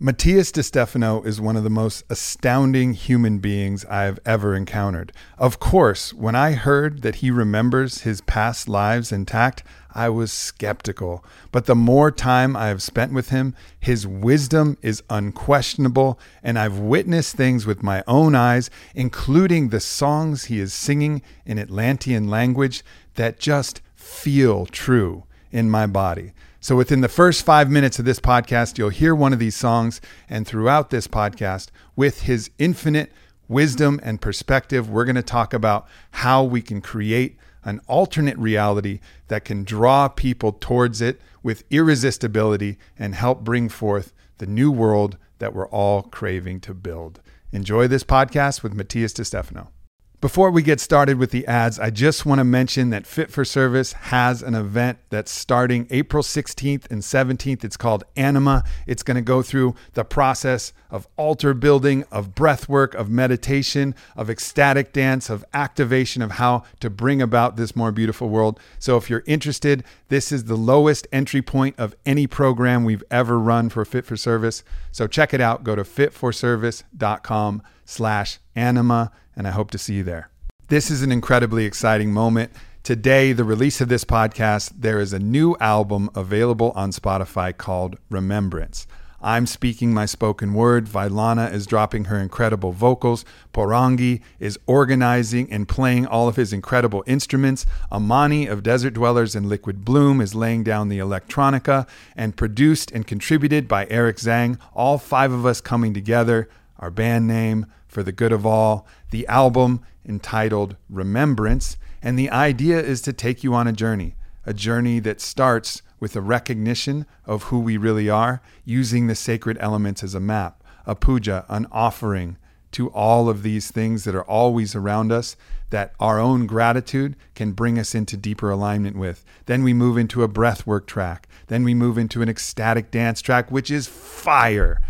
Matías De Stefano is one of the most astounding human beings I have ever encountered. Of course, when I heard that he remembers his past lives intact, I was skeptical. But the more time I have spent with him, his wisdom is unquestionable, and I've witnessed things with my own eyes, including the songs he is singing in Atlantean language that just feel true in my body. So, within the first five minutes of this podcast, you'll hear one of these songs. And throughout this podcast, with his infinite wisdom and perspective, we're going to talk about how we can create an alternate reality that can draw people towards it with irresistibility and help bring forth the new world that we're all craving to build. Enjoy this podcast with Matías Stefano. Before we get started with the ads, I just want to mention that Fit for Service has an event that's starting April 16th and 17th. It's called Anima. It's going to go through the process of altar building, of breath work, of meditation, of ecstatic dance, of activation of how to bring about this more beautiful world. So if you're interested, this is the lowest entry point of any program we've ever run for Fit for Service. So check it out. Go to fitforservice.com slash anima and I hope to see you there. This is an incredibly exciting moment. Today, the release of this podcast, there is a new album available on Spotify called Remembrance. I'm speaking my spoken word. Vylana is dropping her incredible vocals. Porangui is organizing and playing all of his incredible instruments. Amani of Desert Dwellers and Liquid Bloom is laying down the electronica and produced and contributed by Eric Zhang. All five of us coming together. Our band name, for the good of all, the album entitled Remembrance. And the idea is to take you on a journey, a journey that starts with a recognition of who we really are, using the sacred elements as a map, a puja, an offering to all of these things that are always around us that our own gratitude can bring us into deeper alignment with. Then we move into a breathwork track. Then we move into an ecstatic dance track, which is fire.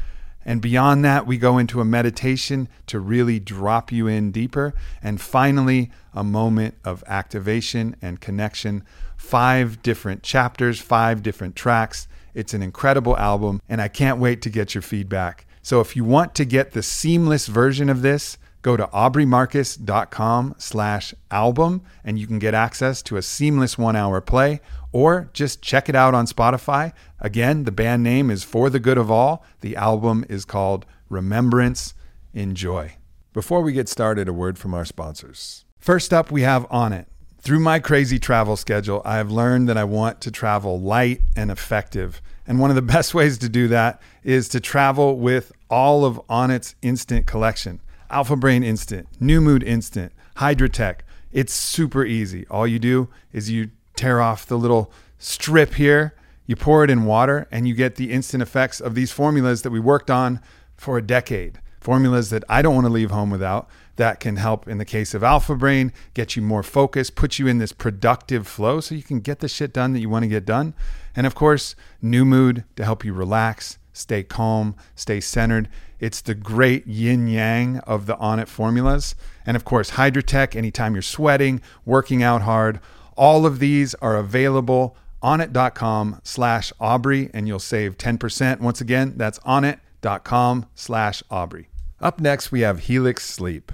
And beyond that, we go into a meditation to really drop you in deeper. And finally, a moment of activation and connection. Five different chapters, five different tracks. It's an incredible album, and I can't wait to get your feedback. So if you want to get the seamless version of this, go to aubreymarcus.com slash album and you can get access to a seamless one hour play or just check it out on Spotify. Again, the band name is For the Good of All. The album is called Remembrance. Enjoy. Before we get started, a word from our sponsors. First up, we have Onnit. Through my crazy travel schedule, I have learned that I want to travel light and effective. And one of the best ways to do that is to travel with all of Onnit's instant collection. Alpha Brain Instant, New Mood Instant, Hydratech. It's super easy. All you do is you tear off the little strip here, you pour it in water, and you get the instant effects of these formulas that we worked on for a decade. Formulas that I don't want to leave home without that can help in the case of Alpha Brain, get you more focused, put you in this productive flow so you can get the shit done that you want to get done. And of course, New Mood to help you relax, stay calm, stay centered. It's the great yin yang of the Onnit formulas. And of course, Hydratech, anytime you're sweating, working out hard, all of these are available onnit.com slash Aubrey and you'll save 10%. Once again, that's onnit.com slash Aubrey. Up next, we have Helix Sleep.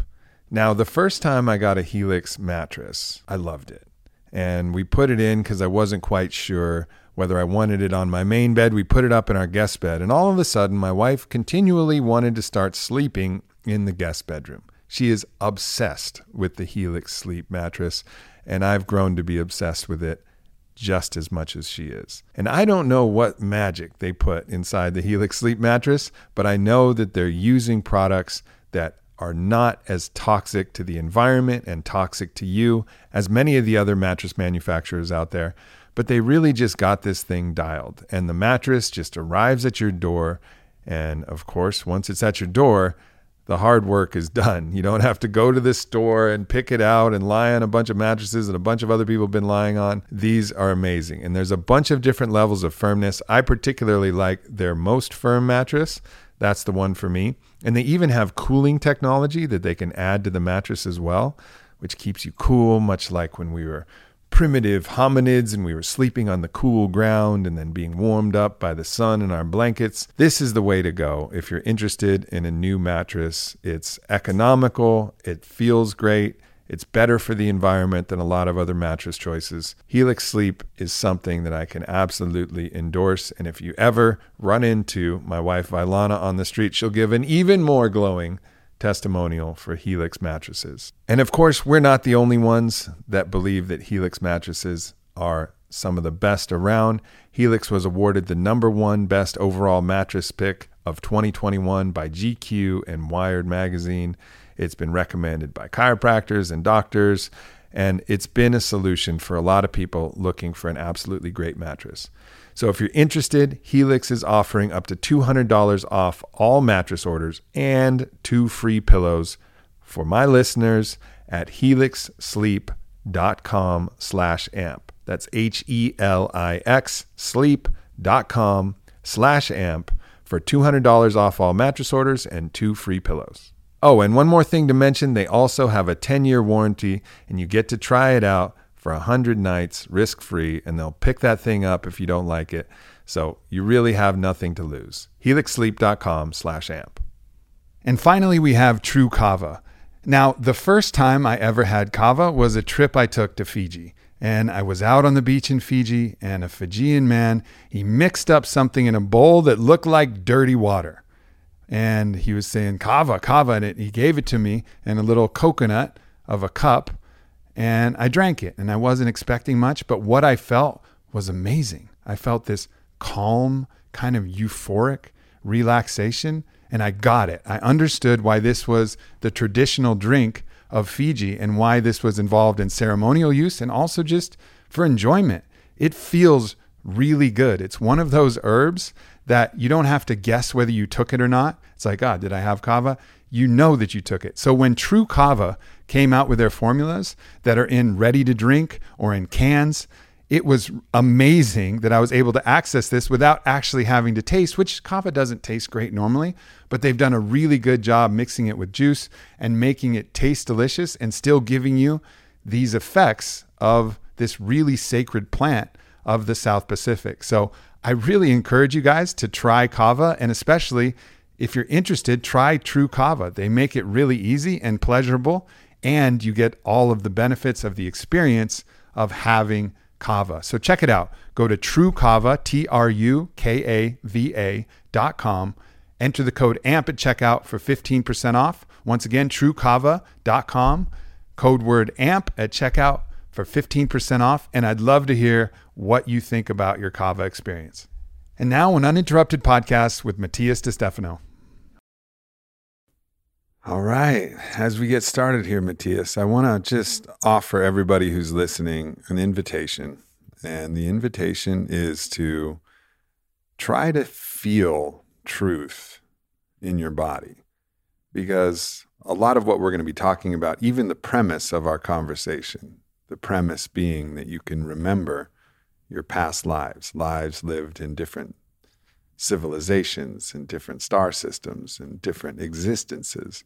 Now, the first time I got a Helix mattress, I loved it. And we put it in because I wasn't quite sure whether I wanted it on my main bed. We put it up in our guest bed. And all of a sudden, my wife continually wanted to start sleeping in the guest bedroom. She is obsessed with the Helix Sleep mattress, and I've grown to be obsessed with it just as much as she is. And I don't know what magic they put inside the Helix Sleep mattress, but I know that they're using products that are not as toxic to the environment and toxic to you as many of the other mattress manufacturers out there. But they really just got this thing dialed, and the mattress just arrives at your door. And of course, once it's at your door, the hard work is done. You don't have to go to the store and pick it out and lie on a bunch of mattresses that a bunch of other people have been lying on. These are amazing. And there's a bunch of different levels of firmness. I particularly like their most firm mattress. That's the one for me. And they even have cooling technology that they can add to the mattress as well, which keeps you cool, much like when we were primitive hominids and we were sleeping on the cool ground and then being warmed up by the sun in our blankets, this is the way to go if you're interested in a new mattress. It's economical, it feels great. It's better for the environment than a lot of other mattress choices. Helix Sleep is something that I can absolutely endorse. And if you ever run into my wife Vylana on the street, she'll give an even more glowing testimonial for Helix mattresses. And of course, we're not the only ones that believe that Helix mattresses are some of the best around. Helix was awarded the number one best overall mattress pick of 2021 by GQ and Wired magazine. It's been recommended by chiropractors and doctors, and it's been a solution for a lot of people looking for an absolutely great mattress. So if you're interested, Helix is offering up to $200 off all mattress orders and two free pillows for my listeners at helixsleep.com slash amp. That's H-E-L-I-X sleep.com slash amp for $200 off all mattress orders and two free pillows. Oh, and one more thing to mention they also have a 10 year warranty, and you get to try it out for 100 nights risk free, and they'll pick that thing up if you don't like it. So you really have nothing to lose. HelixSleep.com slash amp. And finally, we have TruKava. Now, the first time I ever had kava was a trip I took to Fiji. And I was out on the beach in Fiji, and a Fijian man, he mixed up something in a bowl that looked like dirty water and he was saying kava, kava, and it, he gave it to me in a little coconut of a cup, and I drank it, and I wasn't expecting much, but what I felt was amazing. I felt this calm, kind of euphoric relaxation, and I got it. I understood why this was the traditional drink of Fiji and why this was involved in ceremonial use and also just for enjoyment. It feels really good. It's one of those herbs that you don't have to guess whether you took it or not. It's like, ah, oh, did I have kava? You know that you took it. So when TruKava came out with their formulas that are in ready to drink or in cans, it was amazing that I was able to access this without actually having to taste, which kava doesn't taste great normally, but they've done a really good job mixing it with juice and making it taste delicious and still giving you these effects of this really sacred plant of the South Pacific. So I really encourage you guys to try kava and especially if you're interested, try TruKava. They make it really easy and pleasurable and you get all of the benefits of the experience of having kava. So check it out. Go to trukava, T R U K A V A dot com. Enter the code AMP at checkout for 15% off. Once again, trukava.com. Code word AMP at checkout for 15% off. And I'd love to hear what you think about your Kava experience. And now, an uninterrupted podcast with Matías Stefano. All right. As we get started here, Matías, I want to just offer everybody who's listening an invitation. And the invitation is to try to feel truth in your body. Because a lot of what we're going to be talking about, even the premise of our conversation, the premise being that you can remember your past lives, lives lived in different civilizations, and different star systems, and different existences.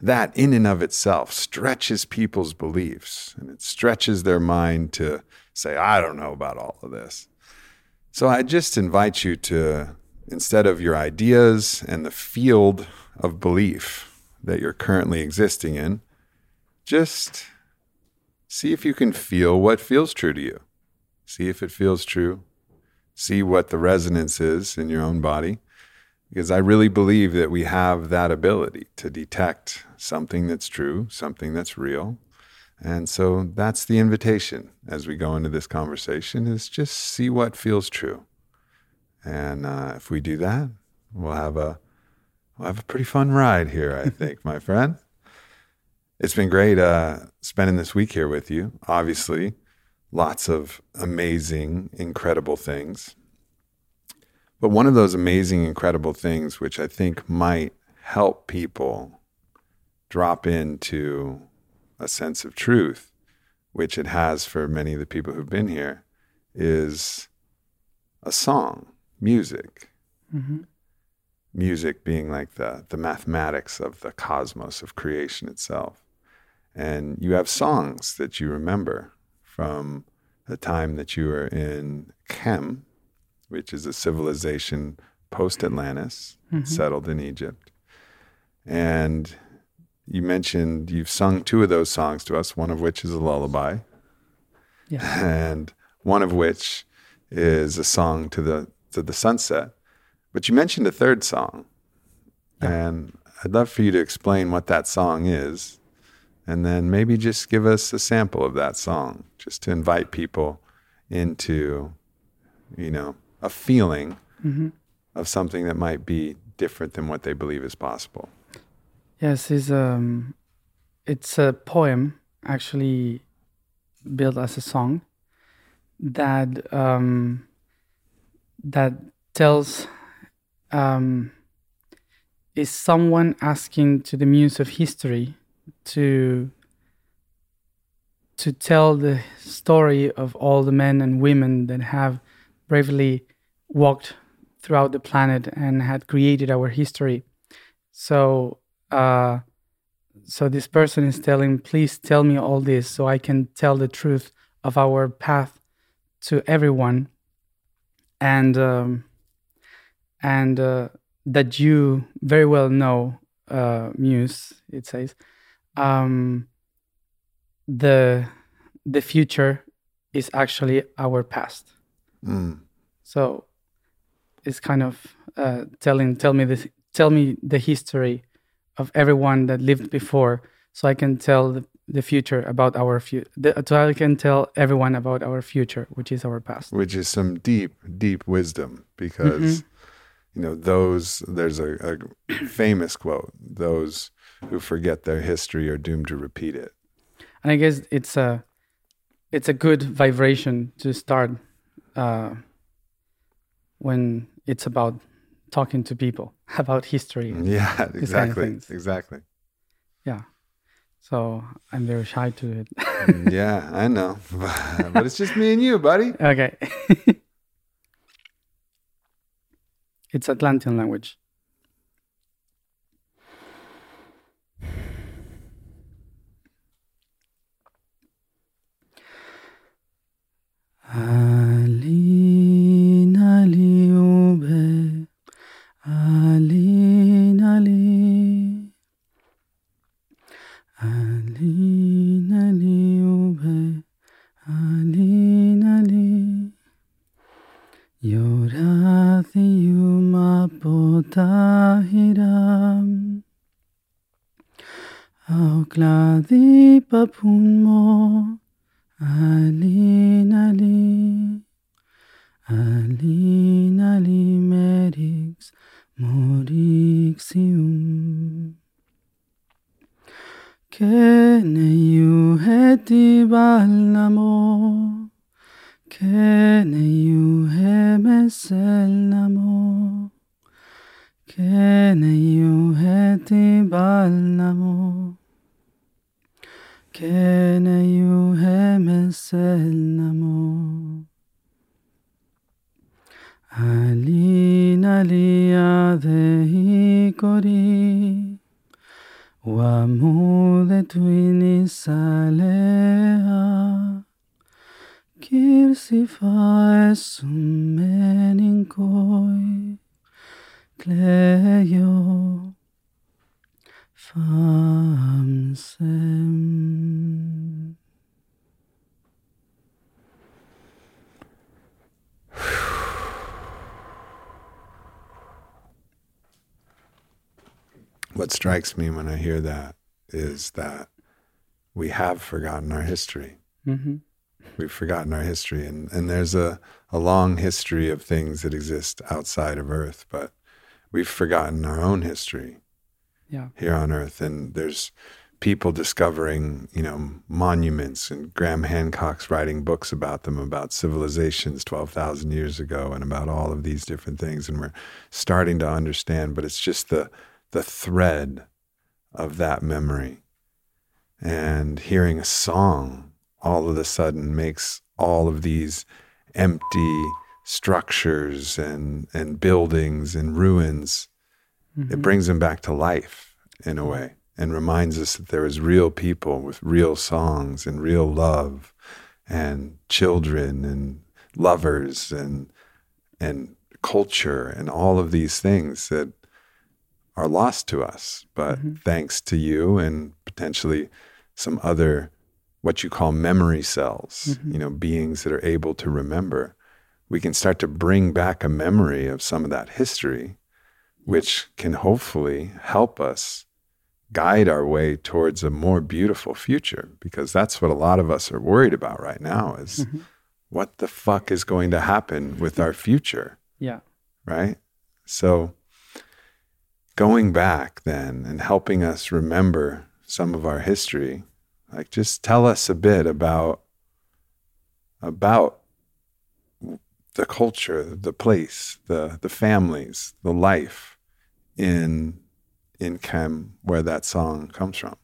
That, in and of itself, stretches people's beliefs and it stretches their mind to say, I don't know about all of this. So I just invite you to, instead of your ideas and the field of belief that you're currently existing in, just see if you can feel what feels true to you. See if it feels true. See what the resonance is in your own body. Because I really believe that we have that ability to detect something that's true, something that's real. And so that's the invitation as we go into this conversation is just see what feels true. And uh, if we do that, we'll have a we'll have a pretty fun ride here, I think, my friend. It's been great uh, spending this week here with you. Obviously, lots of amazing, incredible things. But one of those amazing, incredible things, which I think might help people drop into a sense of truth, which it has for many of the people who've been here, is a song, music. Mm-hmm. Music being like the, the mathematics of the cosmos of creation itself. And you have songs that you remember from the time that you were in Kem, which is a civilization post Atlantis, Mm-hmm. settled in Egypt. And you mentioned you've sung two of those songs to us, one of which is a lullaby, Yeah. and one of which is a song to the to the sunset. But you mentioned a third song. And I'd love for you to explain what that song is and then maybe just give us a sample of that song just to invite people into you know a feeling Mm-hmm. of something that might be different than what they believe is possible Yes, it's um, it's a poem actually built as a song that um, that tells um, is someone asking to the muse of history to to tell the story of all the men and women that have bravely walked throughout the planet and had created our history. So uh, so this person is telling, please tell me all this so I can tell the truth of our path to everyone, and um, and uh, that you very well know, uh, Muse. It says, um, the the future is actually our past. Mm. So it's kind of uh, telling tell me this tell me the history of everyone that lived before, so I can tell the, the future about our future. So I can tell everyone about our future, which is our past. which is some deep deep wisdom because you know those there's a, a famous quote those who forget their history are doomed to repeat it And I guess it's a it's a good vibration to start uh, when it's about talking to people about history. yeah kind of exactly exactly Yeah. So I'm very shy to it. yeah i know but it's just me and you buddy Okay. it's Atlantean language. Ali nali ube, Ali nali, Ali nali ube, Ali nali. Yorathiuma potahiram. Strikes me when i hear that is that we have forgotten our history mm-hmm. we've forgotten our history and, and there's a, a long history of things that exist outside of earth but we've forgotten our own history Yeah. here on earth and there's people discovering you know monuments and graham hancock's writing books about them about civilizations 12,000 years ago and about all of these different things and we're starting to understand but it's just the the thread of that memory. And hearing a song all of a sudden makes all of these empty structures and and buildings and ruins. It mm-hmm. brings them back to life in a way and reminds us that there is real people with real songs and real love and children and lovers and and culture and all of these things that are lost to us. But Mm-hmm. thanks to you and potentially some other what you call memory cells, Mm-hmm. you know, beings that are able to remember, we can start to bring back a memory of some of that history, which can hopefully help us guide our way towards a more beautiful future because that's what a lot of us are worried about right now is Mm-hmm. what the fuck is going to happen with our future Yeah. right? So going back then and helping us remember some of our history, like just tell us a bit about about the culture, the place, the the families, the life in in Kem where that song comes from.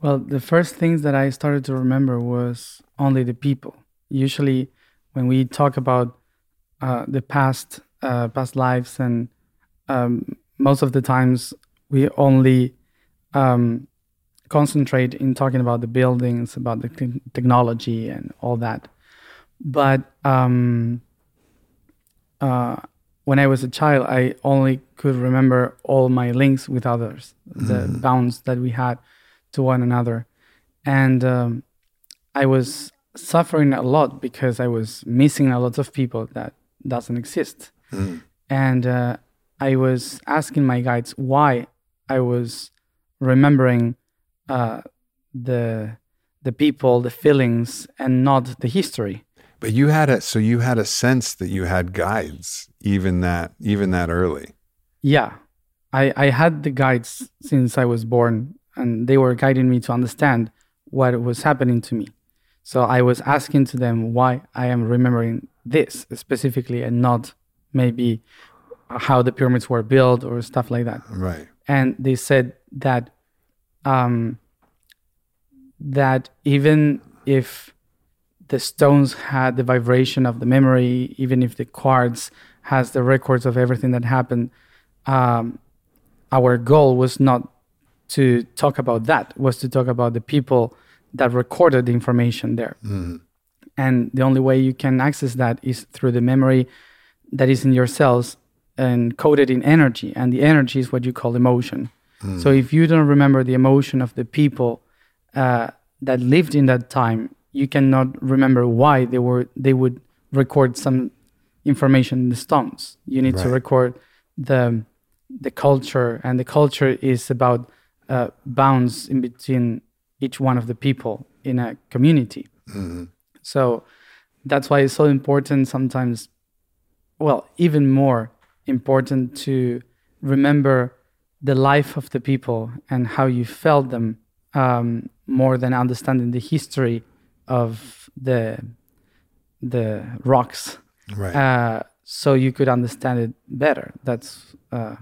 Well, the first things that I started to remember was only the people. Usually, when we talk about uh, the past, uh, past lives, and um, most of the times we only um, concentrate in talking about the buildings, about the te- technology, and all that. But um, uh, when I was a child, I only could remember all my links with others, the bonds that we had to one another. And um, I was suffering a lot because I was missing a lot of people that doesn't exist. And uh, I was asking my guides why I was remembering uh, the the people, the feelings, and not the history. But you had a so you had a sense that you had guides even that even that early. Yeah, I, I had the guides since I was born, and they were guiding me to understand what was happening to me. So I was asking to them why I am remembering this specifically and not maybe how the pyramids were built or stuff like that. Right. And they said that um, that even if the stones had the vibration of the memory, even if the quartz has the records of everything that happened, um, our goal was not to talk about that, was to talk about the people that recorded the information there. And the only way you can access that is through the memory that is in your cells and coded in energy. And the energy is what you call emotion. So if you don't remember the emotion of the people uh, that lived in that time, you cannot remember why they were they would record some information in the stones. You need to record the the culture, and the culture is about uh, bounds in between each one of the people in a community. So that's why it's so important sometimes, well, even more important to remember the life of the people and how you felt them um, more than understanding the history of the the rocks Right. uh, so you could understand it better. That's uh,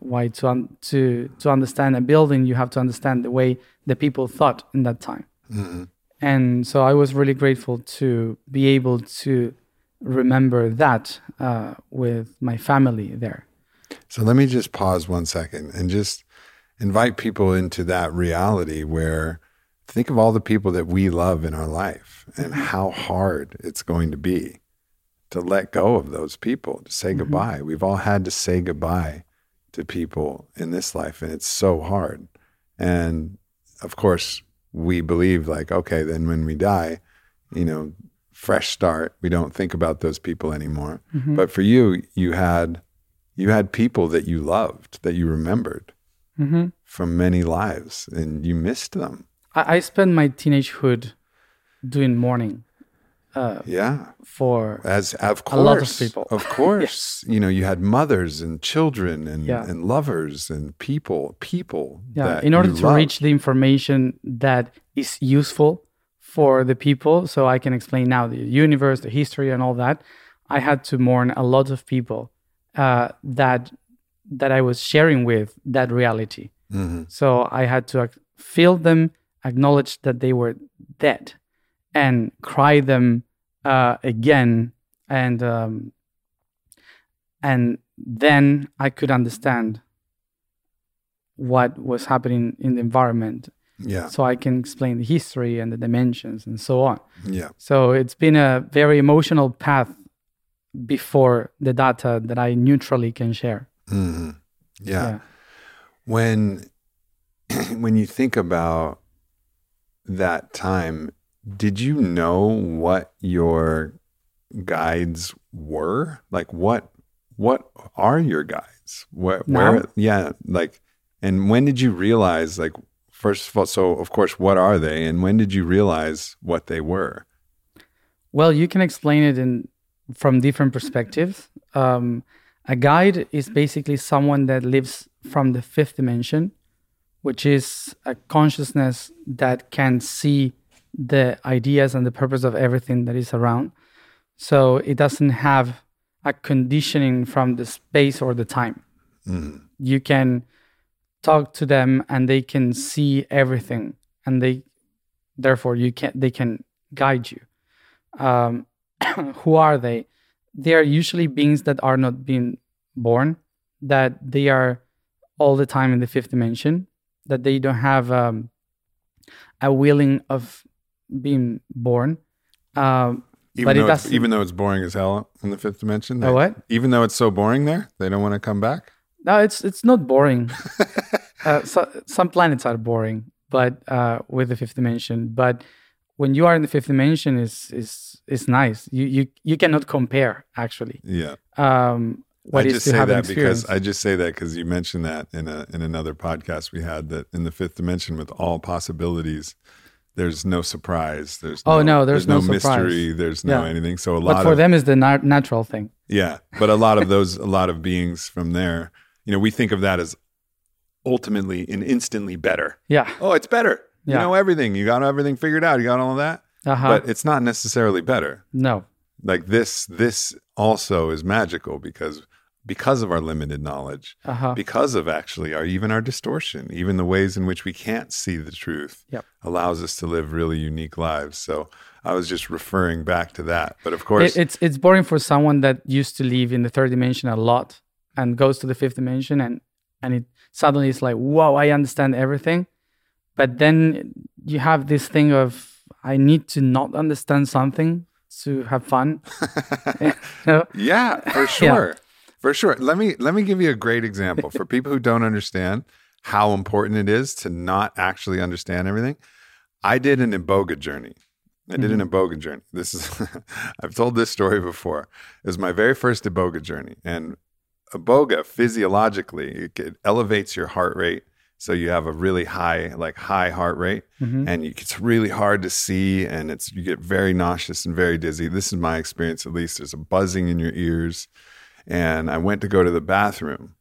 why to un- to to understand a building, you have to understand the way the people thought in that time. And so I was really grateful to be able to remember that uh, with my family there. So let me just pause one second and just invite people into that reality where think of all the people that we love in our life and how hard it's going to be to let go of those people, to say goodbye. We've all had to say goodbye to people in this life, and it's so hard. And of course, we believe, like, okay, then when we die, you know, fresh start. We don't think about those people anymore. But for you, you had you had people that you loved, that you remembered hmm from many lives, and you missed them. I, I spent my teenagehood doing mourning uh, Yeah, for as of course, A lot of people. of course. You know, you had mothers and children and Yeah. and lovers and people, people. yeah that in order to loved. reach the information that is useful for the people so i can explain now the universe the history and all that i had to mourn a lot of people uh, that that i was sharing with that reality Mhm. so i had to ac- feel them acknowledge that they were dead and cry them uh, again and um, and then i could understand what was happening in the environment Yeah. so I can explain the history and the dimensions and so on. Yeah. So it's been a very emotional path before the data that I neutrally can share. hmm yeah. when when you think about that time did you know what your guides were like what what are your guides where, where yeah like and when did you realize like first of all so of course what are they and when did you realize what they were Well, you can explain it in from different perspectives. Um, a guide is basically someone that lives from the fifth dimension, which is a consciousness that can see the ideas and the purpose of everything that is around. So it doesn't have a conditioning from the space or the time. Mhm. You can talk to them and they can see everything and they therefore you can they can guide you um, who are they? They are usually beings that are not being born, that they are all the time in the fifth dimension, that they don't have um, a willing of being born. Um, even But though it's, doesn't- even though it's boring as hell in the fifth dimension they- what? even though it's so boring there they don't want to come back No, it's it's not boring. uh, so, some planets are boring, but uh, with the fifth dimension. But when you are in the fifth dimension, is is is nice. You you you cannot compare actually. yeah Um, what I is just to say have that because. I just say that because you mentioned that in a in another podcast we had that in the fifth dimension with all possibilities, there's no surprise. There's Oh, no, there's no surprise. mystery. There's no Yeah. anything. So a but lot for of them is the na- natural thing. yeah, but a lot of those a lot of beings from there, you know, we think of that as ultimately and instantly better. Yeah. Oh, it's better. Yeah. You know everything. You got everything figured out. You got all of that. Uh-huh. But it's not necessarily better. no. Like this this also is magical because because of our limited knowledge Uh-huh. because of actually our even our distortion, even the ways in which we can't see the truth, Yep. allows us to live really unique lives. So I was just referring back to that. But of course, It, it's it's boring for someone that used to live in the third dimension a lot and goes to the fifth dimension and and it suddenly it's like, whoa, I understand everything. But then you have this thing of I need to not understand something to have fun. you know? yeah, for sure, for sure. Let me let me give you a great example for people who don't understand how important it is to not actually understand everything. I did an iboga journey. I did an mm-hmm. iboga journey. This is I've told this story before. It was my very first iboga journey, and iboga physiologically it, it elevates your heart rate, so you have a really high like high heart rate, Mhm. and you, it's really hard to see, and it's you get very nauseous and very dizzy. This is my experience, at least. There's a buzzing in your ears, and I went to go to the bathroom.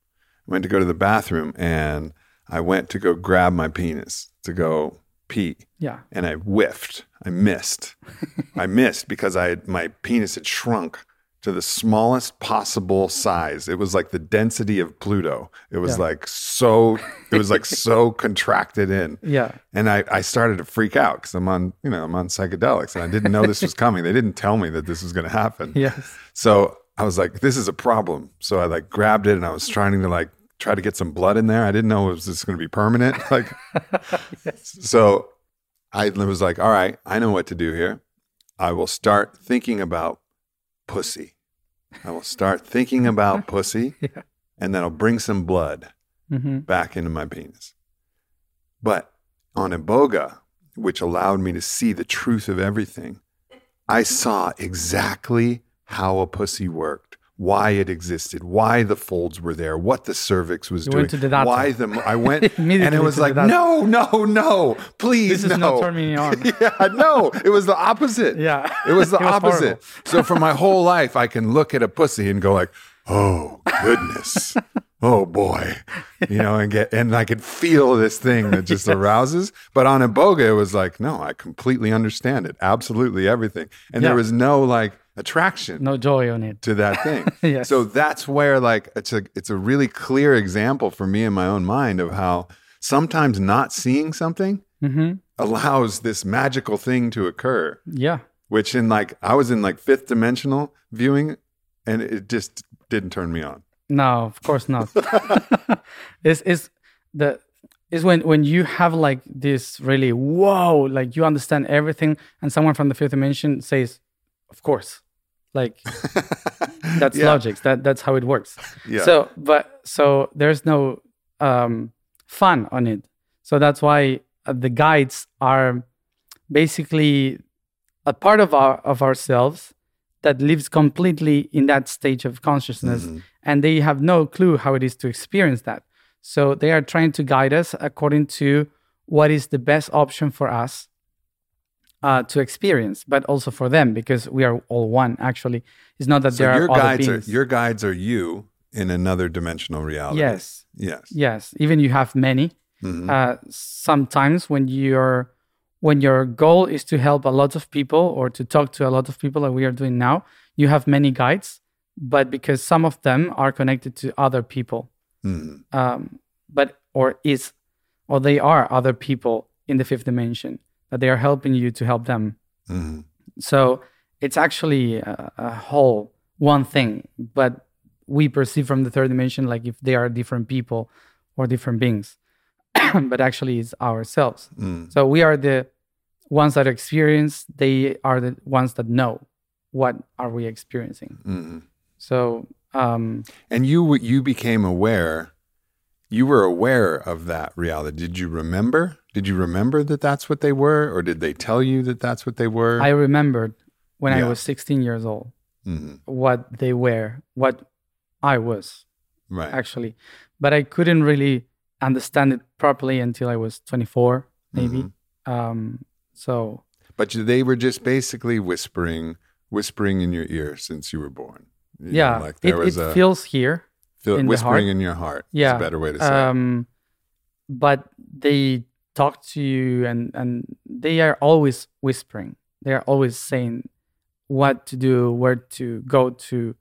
I went to go to the bathroom, and I went to go grab my penis to go pee Yeah. and I whiffed. I missed. I missed because I my penis had shrunk to the smallest possible size. It was like the density of Pluto. It was Yeah. like so. It was like so contracted in, Yeah. and I, I started to freak out because I'm on you know I'm on psychedelics and I didn't know this was coming. They didn't tell me that this was going to happen. Yes. So I was like, this is a problem. So I like grabbed it and I was trying to like try to get some blood in there. I didn't know it was just going to be permanent. Like, yes. so I was like, all right, I know what to do here. I will start thinking about pussy. I will start thinking about pussy Yeah. and then I'll bring some blood hmm back into my penis. But on Iboga, which allowed me to see the truth of everything, I saw exactly how a pussy worked, why it existed, why the folds were there, what the cervix was You doing, the why the I went and it was like no, no, no, please This is no. not turning me on. yeah, no, it was the opposite. Yeah. It was the It was opposite. so for my whole life, I can look at a pussy and go like, "Oh goodness, oh boy," you know, and get and I could feel this thing that just arouses. But on iboga, it was like, no, I completely understand it, absolutely everything, and Yeah. there was no like attraction No joy on it. to that thing. Yes. So that's where like it's a it's a really clear example for me in my own mind of how sometimes not seeing something hmm allows this magical thing to occur Yeah. which in like I was in like fifth dimensional viewing and it just didn't turn me on. No, of course not. it's, it's the is when when you have like this really whoa, like you understand everything, and someone from the fifth dimension says, "Of course," like that's Yeah. logic. That that's how it works. Yeah. So, but so there's no um, fun on it. So that's why uh, the guides are basically a part of our of ourselves that lives completely in that stage of consciousness, and they have no clue how it is to experience that. So they are trying to guide us according to what is the best option for us uh, to experience, but also for them because we are all one. Actually, it's not that so there your are other guides are beings. your guides are you in another dimensional reality. yes, Yes. yes. Even you have many. Mhm. Uh, sometimes when you're when your goal is to help a lot of people or to talk to a lot of people like we are doing now, you have many guides, but because some of them are connected to other people, Mhm. um, but or is or they are other people in the fifth dimension that they are helping you to help them. Mhm. So it's actually a, a whole one thing, but we perceive from the third dimension like if they are different people or different beings, but actually it's ourselves. Mm. So we are the ones that experience; they are the ones that know what are we experiencing. Mhm. So um, And you you became aware. You were aware of that reality. Did you remember? Did you remember that that's what they were, or did they tell you that that's what they were? I remembered when I was 16 years old Mhm. what they were, what I was. Right. actually, but I couldn't really understand it properly until I was 24, maybe. Mm-hmm. Um, so But they were just basically whispering, whispering in your ear since you were born. You know, yeah, like it, there was it a feels here. Feel- in whispering in your heart. is Yeah, a better way to say. it. Um, but they talk to you, and and they are always whispering. They are always saying what to do, where to go to.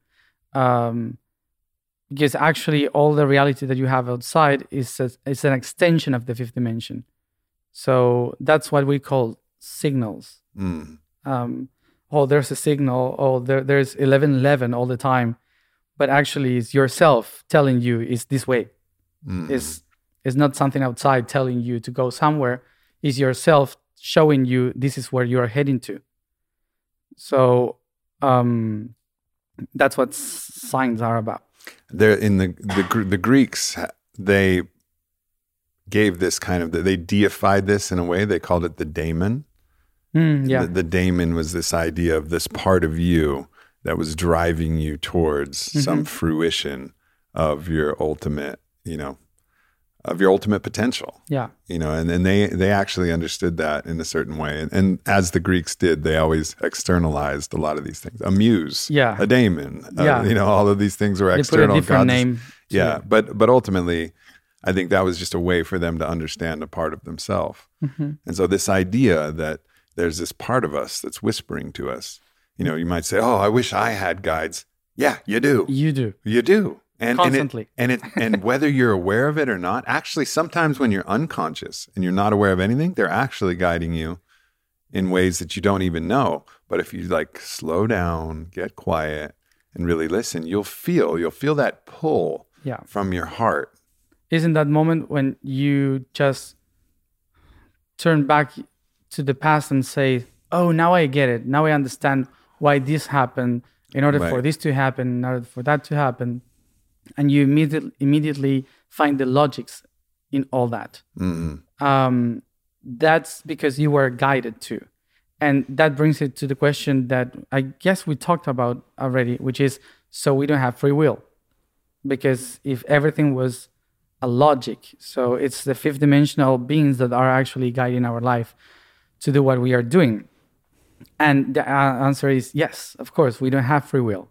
Um, because actually, all the reality that you have outside is a, is an extension of the fifth dimension. So that's what we call signals. Mm. um, oh, there's a signal, oh, there, there's 1111 all the time. But actually, it's yourself telling you it's this way. Mm. It's, it's not something outside telling you to go somewhere. It's yourself showing you this is where you're heading to. So um, that's what signs are about. there in the the the Greeks they gave this kind of they deified this in a way they called it the daemon Mm, yeah. the, the daemon was this idea of this part of you that was driving you towards some fruition of your ultimate you know of your ultimate potential yeah. you know and, and they they actually understood that in a certain way and, and as the greeks did they always externalized a lot of these things a muse Yeah. a daemon uh, Yeah. you know all of these things were They put a external different gods. name. yeah it. but but ultimately i think that was just a way for them to understand a part of themselves Mhm. and so this idea that there's this part of us that's whispering to us you know you might say oh i wish i had guides yeah you do You do. you do and Constantly. and it, and it and whether you're aware of it or not actually sometimes when you're unconscious and you're not aware of anything they're actually guiding you in ways that you don't even know but if you like slow down get quiet and really listen you'll feel you'll feel that pull Yeah. from your heart isn't that moment when you just turn back to the past and say, "Oh, now I get it. Now I understand why this happened. In order for this to happen, in order for that to happen," and you immediately immediately find the logics in all that. Mm-mm. Um, that's because you were guided to, and that brings it to the question that I guess we talked about already, which is so we don't have free will because if everything was a logic, so it's the fifth dimensional beings that are actually guiding our life to do what we are doing. And the uh, answer is yes, of course, we don't have free will.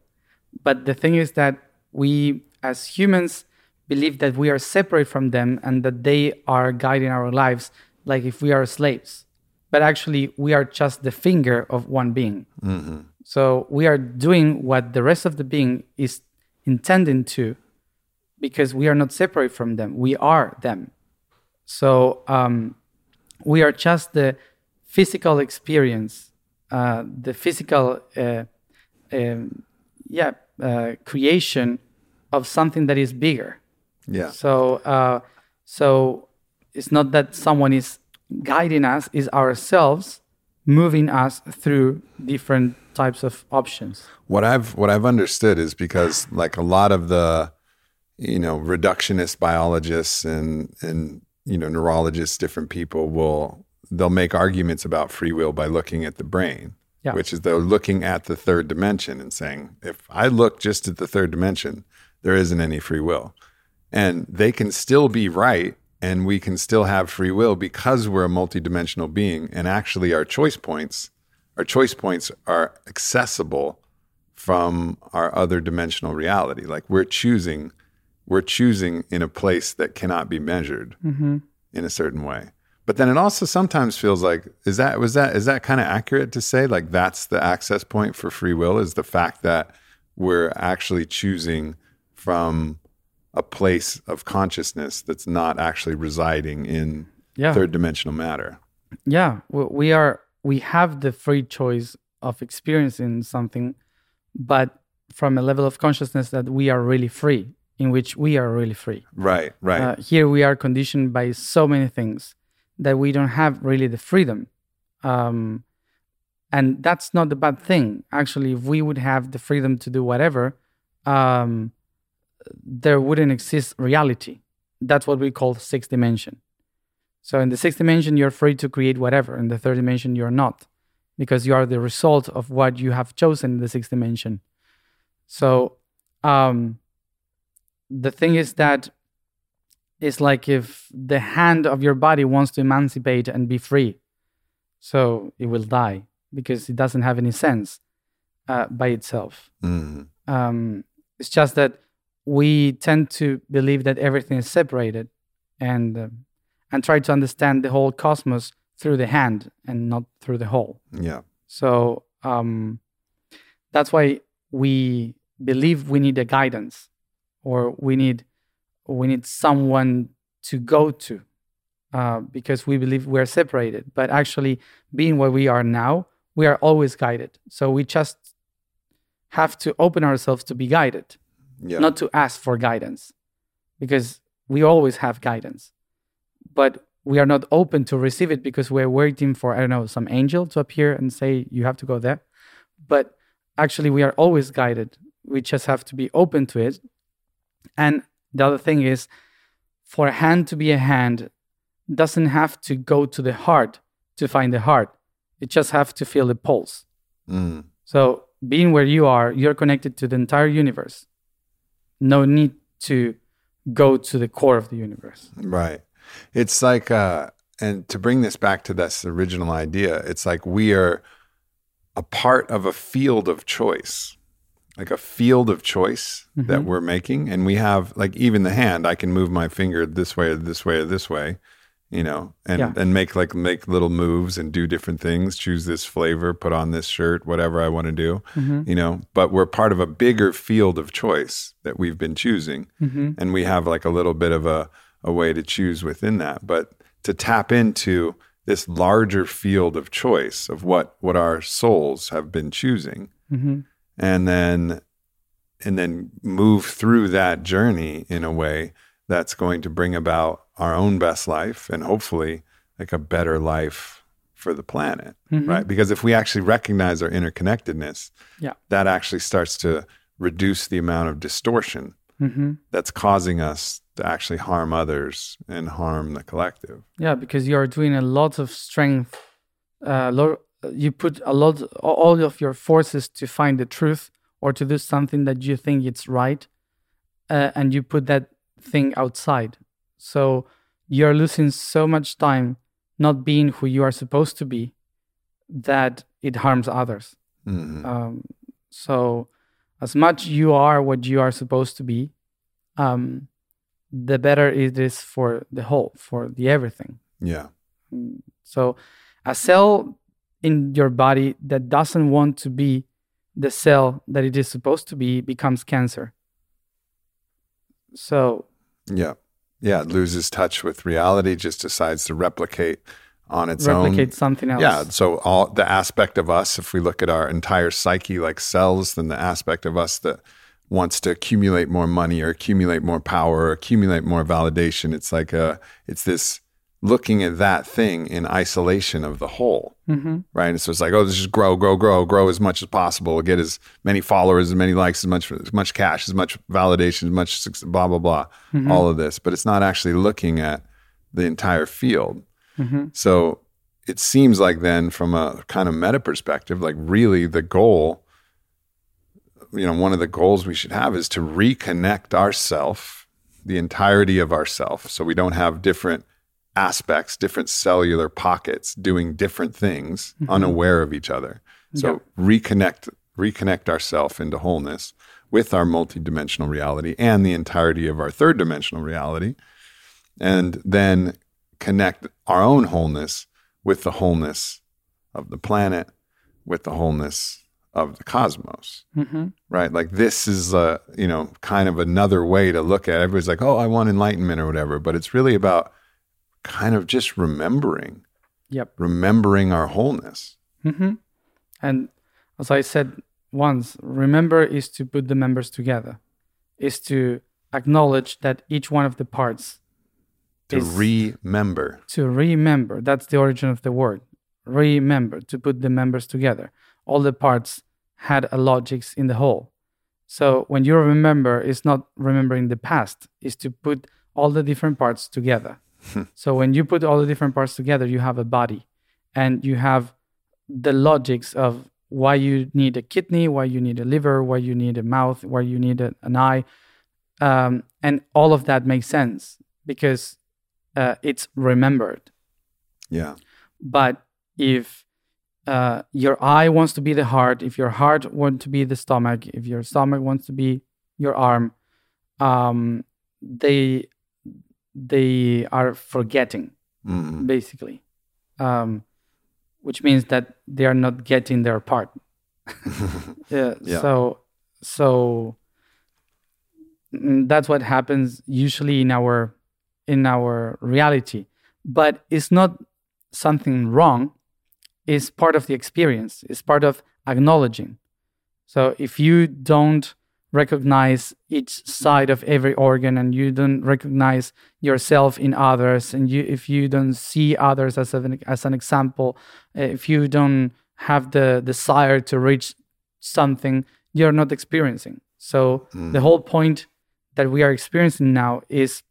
But the thing is that we, as humans, believe that we are separate from them and that they are guiding our lives like if we are slaves. But actually, we are just the finger of one being. So we are doing what the rest of the being is intending to because we are not separate from them. We are them. So um, we are just the physical experience, uh, the physical, uh, um, yeah, uh, creation of something that is bigger. yeah So, uh, so it's not that someone is guiding us, is ourselves moving us through different types of options. What I've what I've understood is because like a lot of the you know reductionist biologists and and you know neurologists, different people will they'll make arguments about free will by looking at the brain. Yeah. Which is they're looking at the third dimension and saying, if I look just at the third dimension, there isn't any free will. And they can still be right and we can still have free will because we're a multidimensional being and actually our choice points our choice points are accessible from our other dimensional reality like we're choosing we're choosing in a place that cannot be measured Mm-hmm. in a certain way but then it also sometimes feels like is that was that is that kind of accurate to say like that's the access point for free will is the fact that we're actually choosing from a place of consciousness that's not actually residing in Yeah. third dimensional matter. Yeah, we we are we have the free choice of experiencing something, but from a level of consciousness that we are really free, in which we are really free. Right, right. Uh, here we are conditioned by so many things that we don't have really the freedom. Um, and that's not the bad thing. Actually, if we would have the freedom to do whatever, um, there wouldn't exist reality. That's what we call sixth dimension. So in the sixth dimension, you're free to create whatever. In the third dimension, you're not, because you are the result of what you have chosen in the sixth dimension. So um, the thing is that it's like if the hand of your body wants to emancipate and be free, so it will die because it doesn't have any sense uh, by itself. Mm. Um, it's just that we tend to believe that everything is separated, and uh, and try to understand the whole cosmos through the hand and not through the whole. Yeah. So um, that's why we believe we need a guidance, or we need we need someone to go to, uh, because we believe we're separated. But actually, being where we are now, we are always guided. So we just have to open ourselves to be guided, Yeah. not to ask for guidance, because we always have guidance, but we are not open to receive it because we're waiting for I don't know some angel to appear and say you have to go there. But actually, we are always guided. We just have to be open to it. And the other thing is, for a hand to be a hand, doesn't have to go to the heart to find the heart. It just have to feel the pulse. Mm. So being where you are, you're connected to the entire universe. No need to go to the core of the universe. Right. It's like, uh, and to bring this back to this original idea, it's like we are a part of a field of choice, like a field of choice that Mhm. we're making. And we have, like, even the hand, I can move my finger this way or this way or this way, you know, and, Yeah. and make like, make little moves and do different things, choose this flavor, put on this shirt, whatever I want to do, Mhm. you know, but we're part of a bigger field of choice that we've been choosing hmm and we have like a little bit of a, a way to choose within that but to tap into this larger field of choice of what what our souls have been choosing hmm and then and then move through that journey in a way that's going to bring about our own best life and hopefully like a better life for the planet Mhm. right because if we actually recognize our interconnectedness Yeah. that actually starts to reduce the amount of distortion hmm that's causing us to actually harm others and harm the collective. Yeah, because you are doing a lot of strength. Uh, lo- you put a lot, all of your forces to find the truth or to do something that you think it's right, uh, and you put that thing outside. So you're losing so much time not being who you are supposed to be that it harms others. Mhm. Um, so, as much you are what you are supposed to be, um, the better it is for the whole, for the everything. yeah. So, a cell in your body that doesn't want to be the cell that it is supposed to be becomes cancer. So, Yeah. Yeah. It loses touch with reality, just decides to replicate on its replicate own. Replicate something else. Yeah. So all the aspect of us, if we look at our entire psyche like cells, then the aspect of us that wants to accumulate more money or accumulate more power or accumulate more validation, it's like a it's this looking at that thing in isolation of the whole, Mm-hmm. right? And so it's like, oh, let's just grow, grow, grow, grow as much as possible, get as many followers, as many likes, as much, as much cash, as much validation, as much success, blah blah blah, Mm-hmm. all of this. But it's not actually looking at the entire field. Mm-hmm. So it seems like then, from a kind of meta perspective, like really the goal, you know, one of the goals we should have is to reconnect ourself, the entirety of ourself, so we don't have different aspects, different cellular pockets doing different things, unaware of each other. So reconnect, reconnect ourself into wholeness with our multidimensional reality and the entirety of our third dimensional reality, and then connect our own wholeness with the wholeness of the planet, with the wholeness of the cosmos. Mm-hmm. Right? Like this is a, you know, kind of another way to look at it. Everybody's like, "Oh, I want enlightenment or whatever," but it's really about kind of just remembering, Yep. remembering our wholeness. Mm-hmm. And as I said once, remember is to put the members together, is to acknowledge that each one of the parts To remember. to remember. That's the origin of the word. Remember to put the members together. All the parts had a logics in the whole. So when you remember, it's not remembering the past, is to put all the different parts together. So when you put all the different parts together, you have a body and you have the logics of why you need a kidney, why you need a liver, why you need a mouth, why you need a, an eye. Um, and all of that makes sense because uh, it's remembered. Yeah. But if uh, your eye wants to be the heart, if your heart wants to be the stomach, if your stomach wants to be your arm, um, they they are forgetting Mm. basically, um, which means that they are not getting their part. yeah, Yeah. So so mm, that's what happens usually in our in our reality, but it's not something wrong. It's part of the experience. It's part of acknowledging. So if you don't recognize each side of every organ and you don't recognize yourself in others. And you if you don't see others as an as an example if you don't have the desire to reach something you're not experiencing. So hmm. the whole point that we are experiencing now is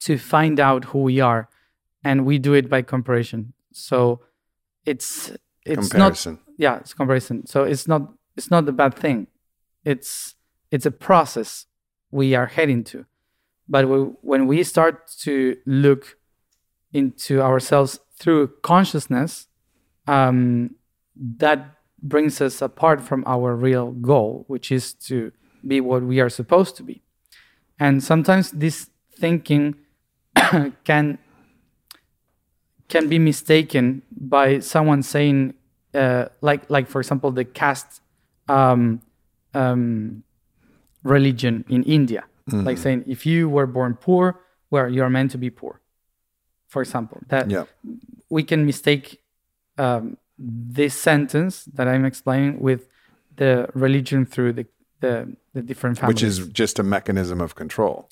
to find out who we are and we do it by comparison. So it's it's not yeah it's comparison. So it's not it's not a bad thing. It's it's a process we are heading to. But we, when we start to look into ourselves through consciousness um, that brings us apart from our real goal which is to be what we are supposed to be. And sometimes this thinking can can be mistaken by someone saying uh, like like for example the caste um, um, religion in India like saying if you were born poor well you're meant to be poor for example that Yeah. we can mistake um, this sentence that I'm explaining with the religion through the the, the different families Which is just a mechanism of control,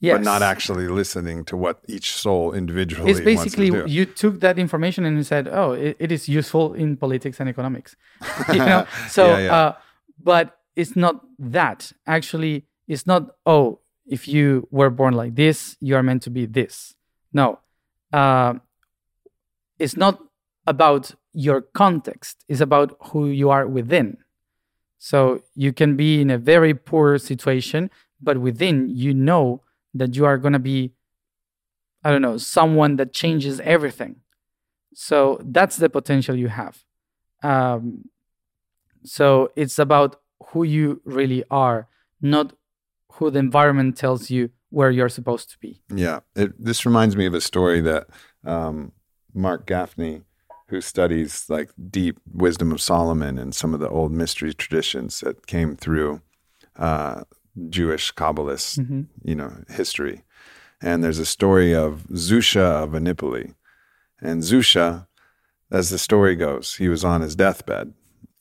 yes. but not actually listening to what each soul individually it's basically wants to do. you took that information and you said oh it, it is useful in politics and economics you know so Yeah, yeah. Uh, but it's not that. Actually it's not oh if you were born like this you are meant to be this. No. Uh, it's not about your context. It's about who you are within. So you can be in a very poor situation but within you know that you are going to be I don't know, someone that changes everything. So that's the potential you have. Um, so it's about who you really are, not who the environment tells you where you're supposed to be. Yeah, it, this reminds me of a story that um, Marc Gafni, who studies like deep wisdom of Solomon and some of the old mystery traditions that came through uh, Jewish Kabbalist, Mhm. you know, history. And there's a story of Zusha of Anipoli. And Zusha, as the story goes, he was on his deathbed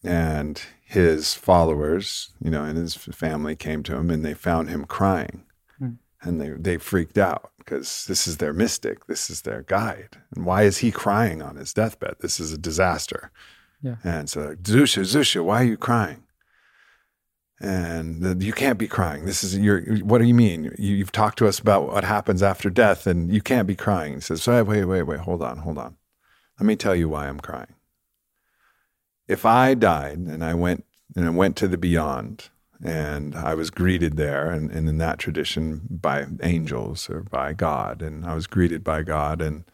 and his followers, you know, and his family came to him and they found him crying. Hmm. And they, they freaked out because this is their mystic, this is their guide. And why is he crying on his deathbed? This is a disaster. Yeah. And so, Zusha, Zusha, why are you crying? And you can't be crying. This is your. What do you mean? You, you've talked to us about what happens after death, and you can't be crying. He says, "Wait, wait, wait, wait. Hold on, hold on. Let me tell you why I'm crying. If I died and I went and I went to the beyond, and I was greeted there, and, and in that tradition by angels or by God, and I was greeted by God, and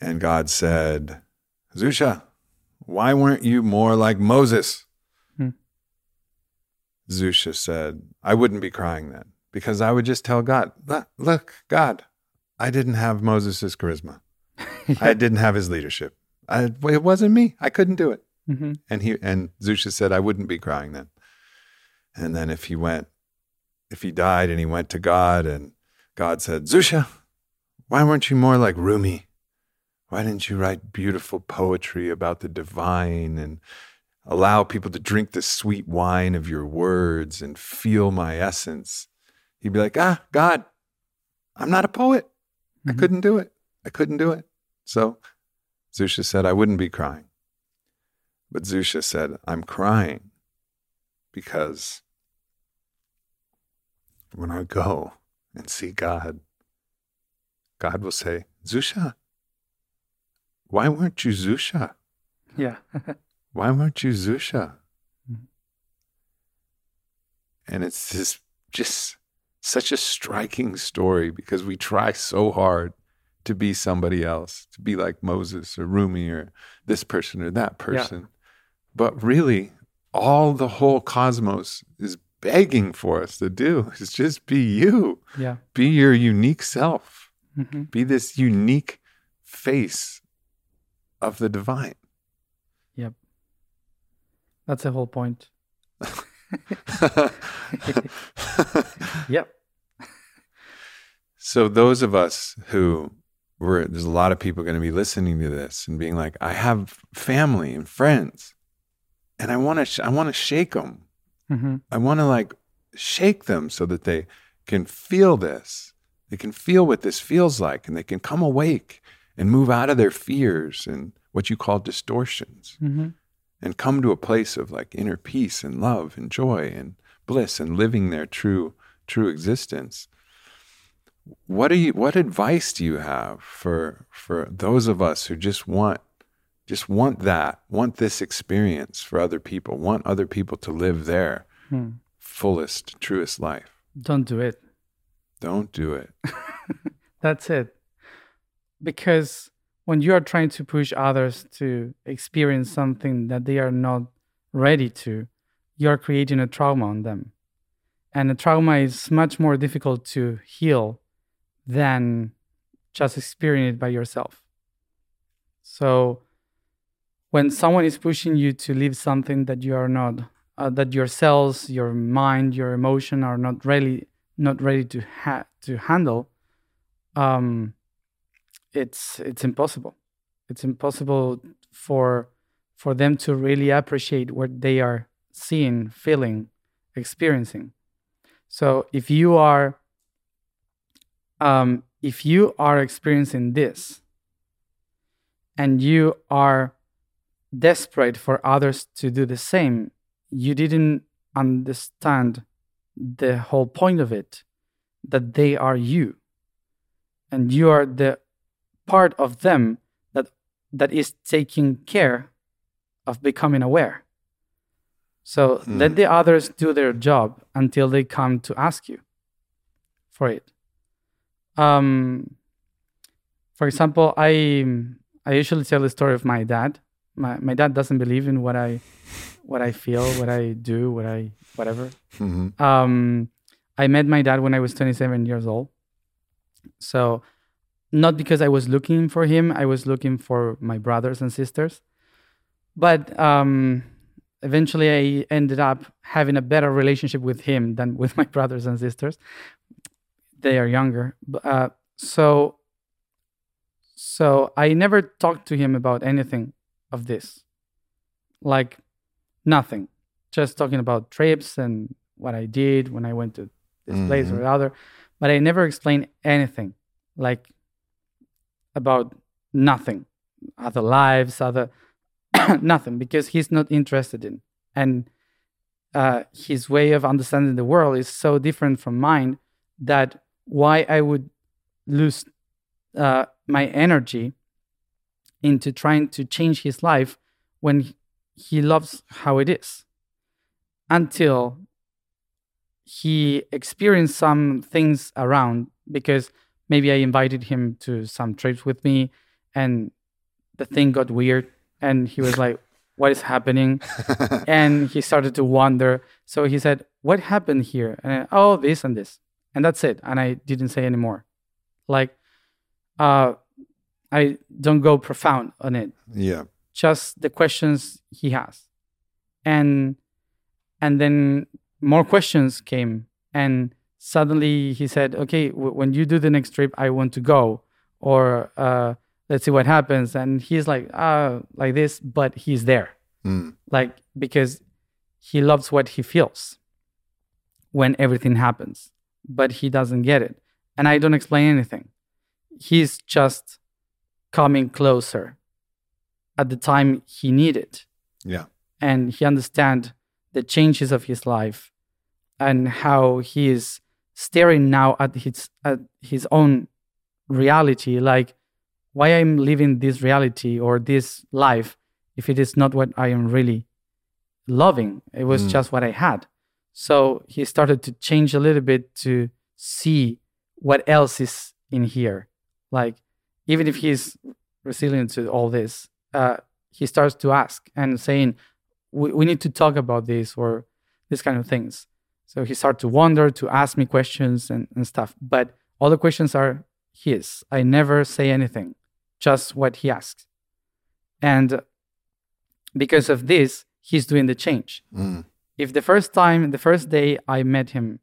and God said, Zusha, why weren't you more like Moses? Hmm. Zusha said, I wouldn't be crying then because I would just tell God, look, God, I didn't have Moses' charisma. I didn't have his leadership. I, it wasn't me. I couldn't do it. Hmm And he and Zusha said, I wouldn't be crying then. And then if he went, if he died and he went to God and God said, Zusha, why weren't you more like Rumi? Why didn't you write beautiful poetry about the divine and allow people to drink the sweet wine of your words and feel my essence? He'd be like, ah, God, I'm not a poet. I Mhm. couldn't do it. I couldn't do it. So Zusha said, I wouldn't be crying. But Zusha said, I'm crying because when I go and see God, God will say, Zusha, why weren't you Zusha? Yeah. Why weren't you Zusha? Mhm. And it's this just such a striking story because we try so hard to be somebody else, to be like Moses or Rumi or this person or that person. But really, all the whole cosmos is begging for us to do is just be you, yeah. be your unique self, hmm be this unique face of the divine. Yep. That's the whole point. Yep. so those of us who were there's a lot of people going to be listening to this and being like i have family and friends and i want to sh- i want to shake them hmm i want to like shake them so that they can feel this. They can feel what this feels like and they can come awake and move out of their fears and what you call distortions hmm and come to a place of like inner peace and love and joy and bliss and living their true true existence. What do you what advice do you have for for those of us who just want just want that want this experience for other people want other people to live their Hmm. fullest truest life Don't do it. don't do it That's it. Because when you are trying to push others to experience something that they are not ready to, you are creating a trauma on them. And a trauma is much more difficult to heal than just experiencing it by yourself. So when someone is pushing you to live something that you are not, uh, that your cells, your mind, your emotion are not really not ready to ha- to handle, um, it's it's impossible. It's impossible for for them to really appreciate what they are seeing, feeling, experiencing. So if you are um, if you are experiencing this and you are desperate for others to do the same, you didn't understand the whole point of it that they are you. And you are the part of them that that is taking care of becoming aware. So Hmm. let the others do their job until they come to ask you for it. Um for example i i usually tell the story of my dad my, my dad doesn't believe in what i what i feel what i do what i whatever hmm um, I met my dad when I was 27 years old. So, not because I was looking for him, I was looking for my brothers and sisters. But um, eventually, I ended up having a better relationship with him than with my brothers and sisters. They are younger. Uh, so, so I never talked to him about anything of this, like nothing. Just talking about trips and what I did when I went to this place or Mhm. the other, but I never explained anything, like about nothing, other lives, other nothing, because he's not interested in. And uh, his way of understanding the world is so different from mine that why I would lose uh, my energy into trying to change his life when he loves how it is. Until he experienced some things around because maybe I invited him to some trips with me and the thing got weird and he was like what is happening? And he started to wonder. So he said what happened here? And I, oh this and this. And that's it. And I didn't say anymore like uh I don't go profound on it. Yeah. just the questions he has. And and then more questions came. And suddenly he said okay w- when you do the next trip i want to go. Or uh, let's see what happens. And he's like uh like this but he's there. Mm. like because he loves what he feels when everything happens but he doesn't get it. And i don't explain anything. He's just coming closer at the time he needed Yeah. and he understand the changes of his life and how he is staring now at his at his own reality like why i'm living this reality or this life if it is not what i am really loving it was Mm. just what i had so he started to change a little bit to see what else is in here like even if he's resilient to all this uh, he starts to ask and saying we, we need to talk about this or this kind of things. So he started to wonder to ask me questions and, and stuff. But all the questions are his. I never say anything just what he asks. And because of this he's doing the change. Mm. if the first time the first day i met him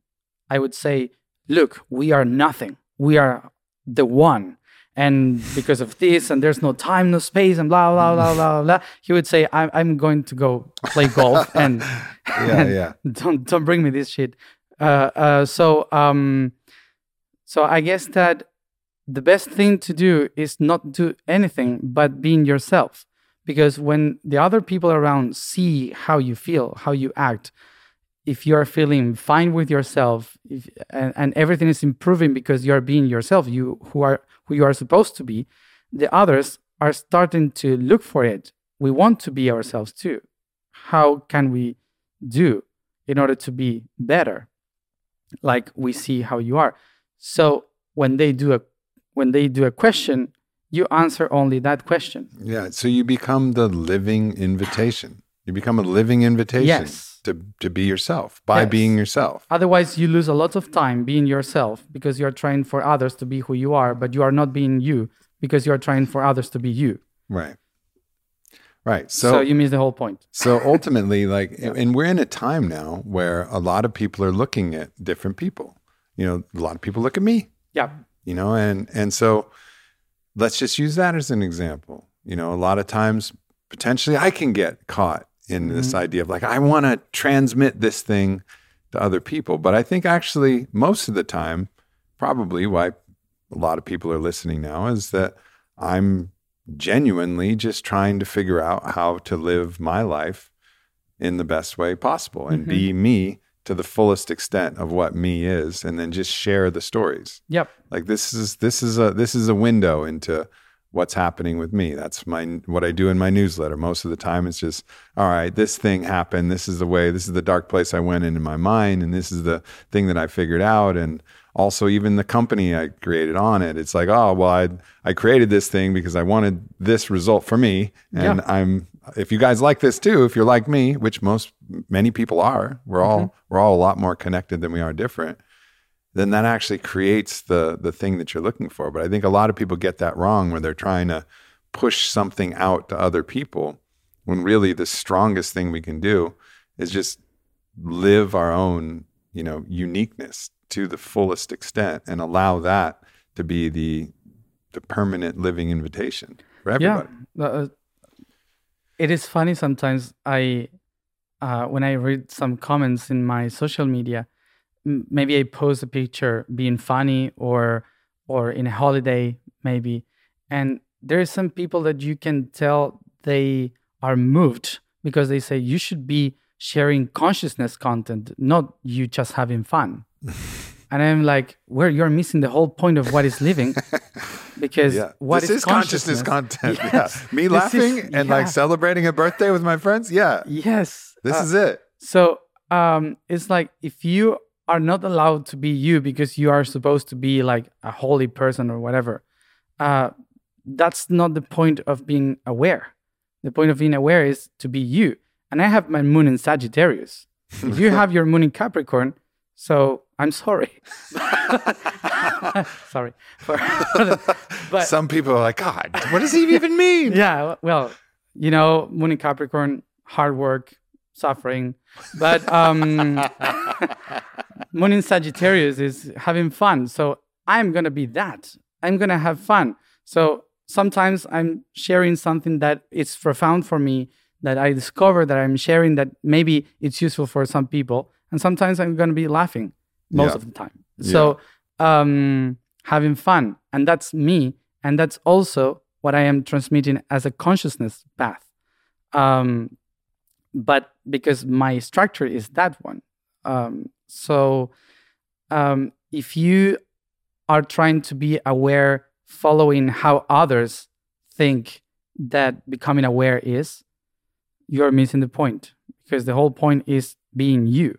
i would say look we are nothing. We are the one and because of this and there's no time no space and blah blah blah blah blah he would say i'm, I'm going to go play golf and Yeah. Yeah. don't don't bring me this shit uh, uh, so um so i guess that the best thing to do is not do anything but being yourself because when the other people around see how you feel how you act if you're feeling fine with yourself if, and, and everything is improving because you're being yourself you who are who you are supposed to be the others are starting to look for it we want to be ourselves too how can we do in order to be better like we see how you are so when they do a when they do a question you answer only that question Yeah. So you become the living invitation. You become a living invitation Yes. to, to be yourself by Yes. being yourself. otherwise you lose a lot of time being yourself because you're trying for others to be who you are but you are not being you because you're trying for others to be you Right. Right. so, So, you miss the whole point so ultimately, like, and we're in a time now where a lot of people are looking at different people. You know, a lot of people look at me, yeah you know, and, and so let's just use that as an example. You know, a lot of times potentially I can get caught in this mm-hmm. idea of like, I want to transmit this thing to other people. But I think actually most of the time, probably why a lot of people are listening now is that I'm genuinely just trying to figure out how to live my life in the best way possible and be mm-hmm. me to the fullest extent of what me is and then just share the stories. Yep. Like this is this is a this is a window into what's happening with me. That's my what i do in my newsletter. Most of the time it's just all right this thing happened. This is the way this is the dark place i went in in my mind and this is the thing that i figured out. And also even the company i created on it it's like oh well i i created this thing because i wanted this result for me. And Yeah. i'm if you guys like this too if you're like me which most many people are we're all mm-hmm. we're all a lot more connected than we are different then that actually creates the the thing that you're looking for. But I think a lot of people get that wrong when they're trying to push something out to other people when really the strongest thing we can do is just live our own, you know, uniqueness to the fullest extent and allow that to be the the permanent living invitation for everybody. Yeah, uh, it is funny sometimes. I uh, when I read some comments in my social media, maybe I post a picture being funny or or in a holiday maybe, and there are some people that you can tell they are moved because they say you should be sharing consciousness content, not you just having fun. and I'm like, where you're missing the whole point of what is living. Because Yeah. what this is is consciousness, content. Yes. Yeah. Me This laughing is- and like celebrating a birthday with my friends. Yeah. Yes. This Uh, is it. So um, it's like if you are not allowed to be you because you are supposed to be like a holy person or whatever, uh, that's not the point of being aware. The point of being aware is to be you. And I have my moon in Sagittarius. if you have your moon in Capricorn, so I'm sorry. sorry. For, but Some people are like, God, what does he even mean? yeah, well, you know, moon in Capricorn, hard work, suffering. But um, moon in Sagittarius is having fun. So I'm going to be that. I'm going to have fun. So sometimes I'm sharing something that is profound for me that I discover that I'm sharing that maybe it's useful for some people. And sometimes I'm going to be laughing most Yeah. of the time. So um, having fun. And that's me. And that's also what I am transmitting as a consciousness path. Um, but because my structure is that one. Um, so um, if you are trying to be aware, following how others think that becoming aware is, you're missing the point because the whole point is being you.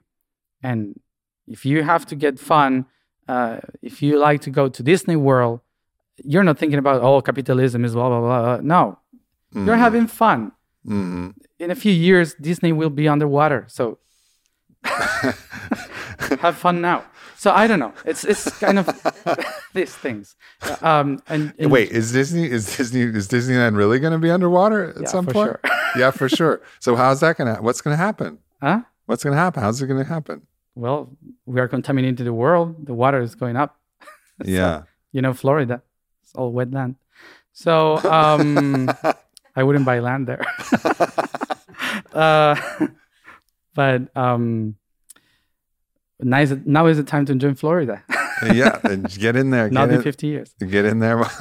And if you have to get fun, uh, if you like to go to Disney World, you're not thinking about, oh, capitalism is blah, blah, blah. No, you're having fun. Hmm In a few years, Disney will be underwater. So have fun now. So I don't know. It's it's kind of these things. Um, and, and Wait, is Disney is Disney is Disneyland really going to be underwater at Yeah, some for point? sure. yeah, for sure. So how's that going to? What's going to happen? huh? What's going to happen? How's it going to happen? Well, we are contaminating the world. The water is going up. Yeah. You know, Florida, it's all wetland. So um, I wouldn't buy land there. uh, but um, now is, now is the time to join Florida. yeah, and get in there. Not in in, 50 years. get in there.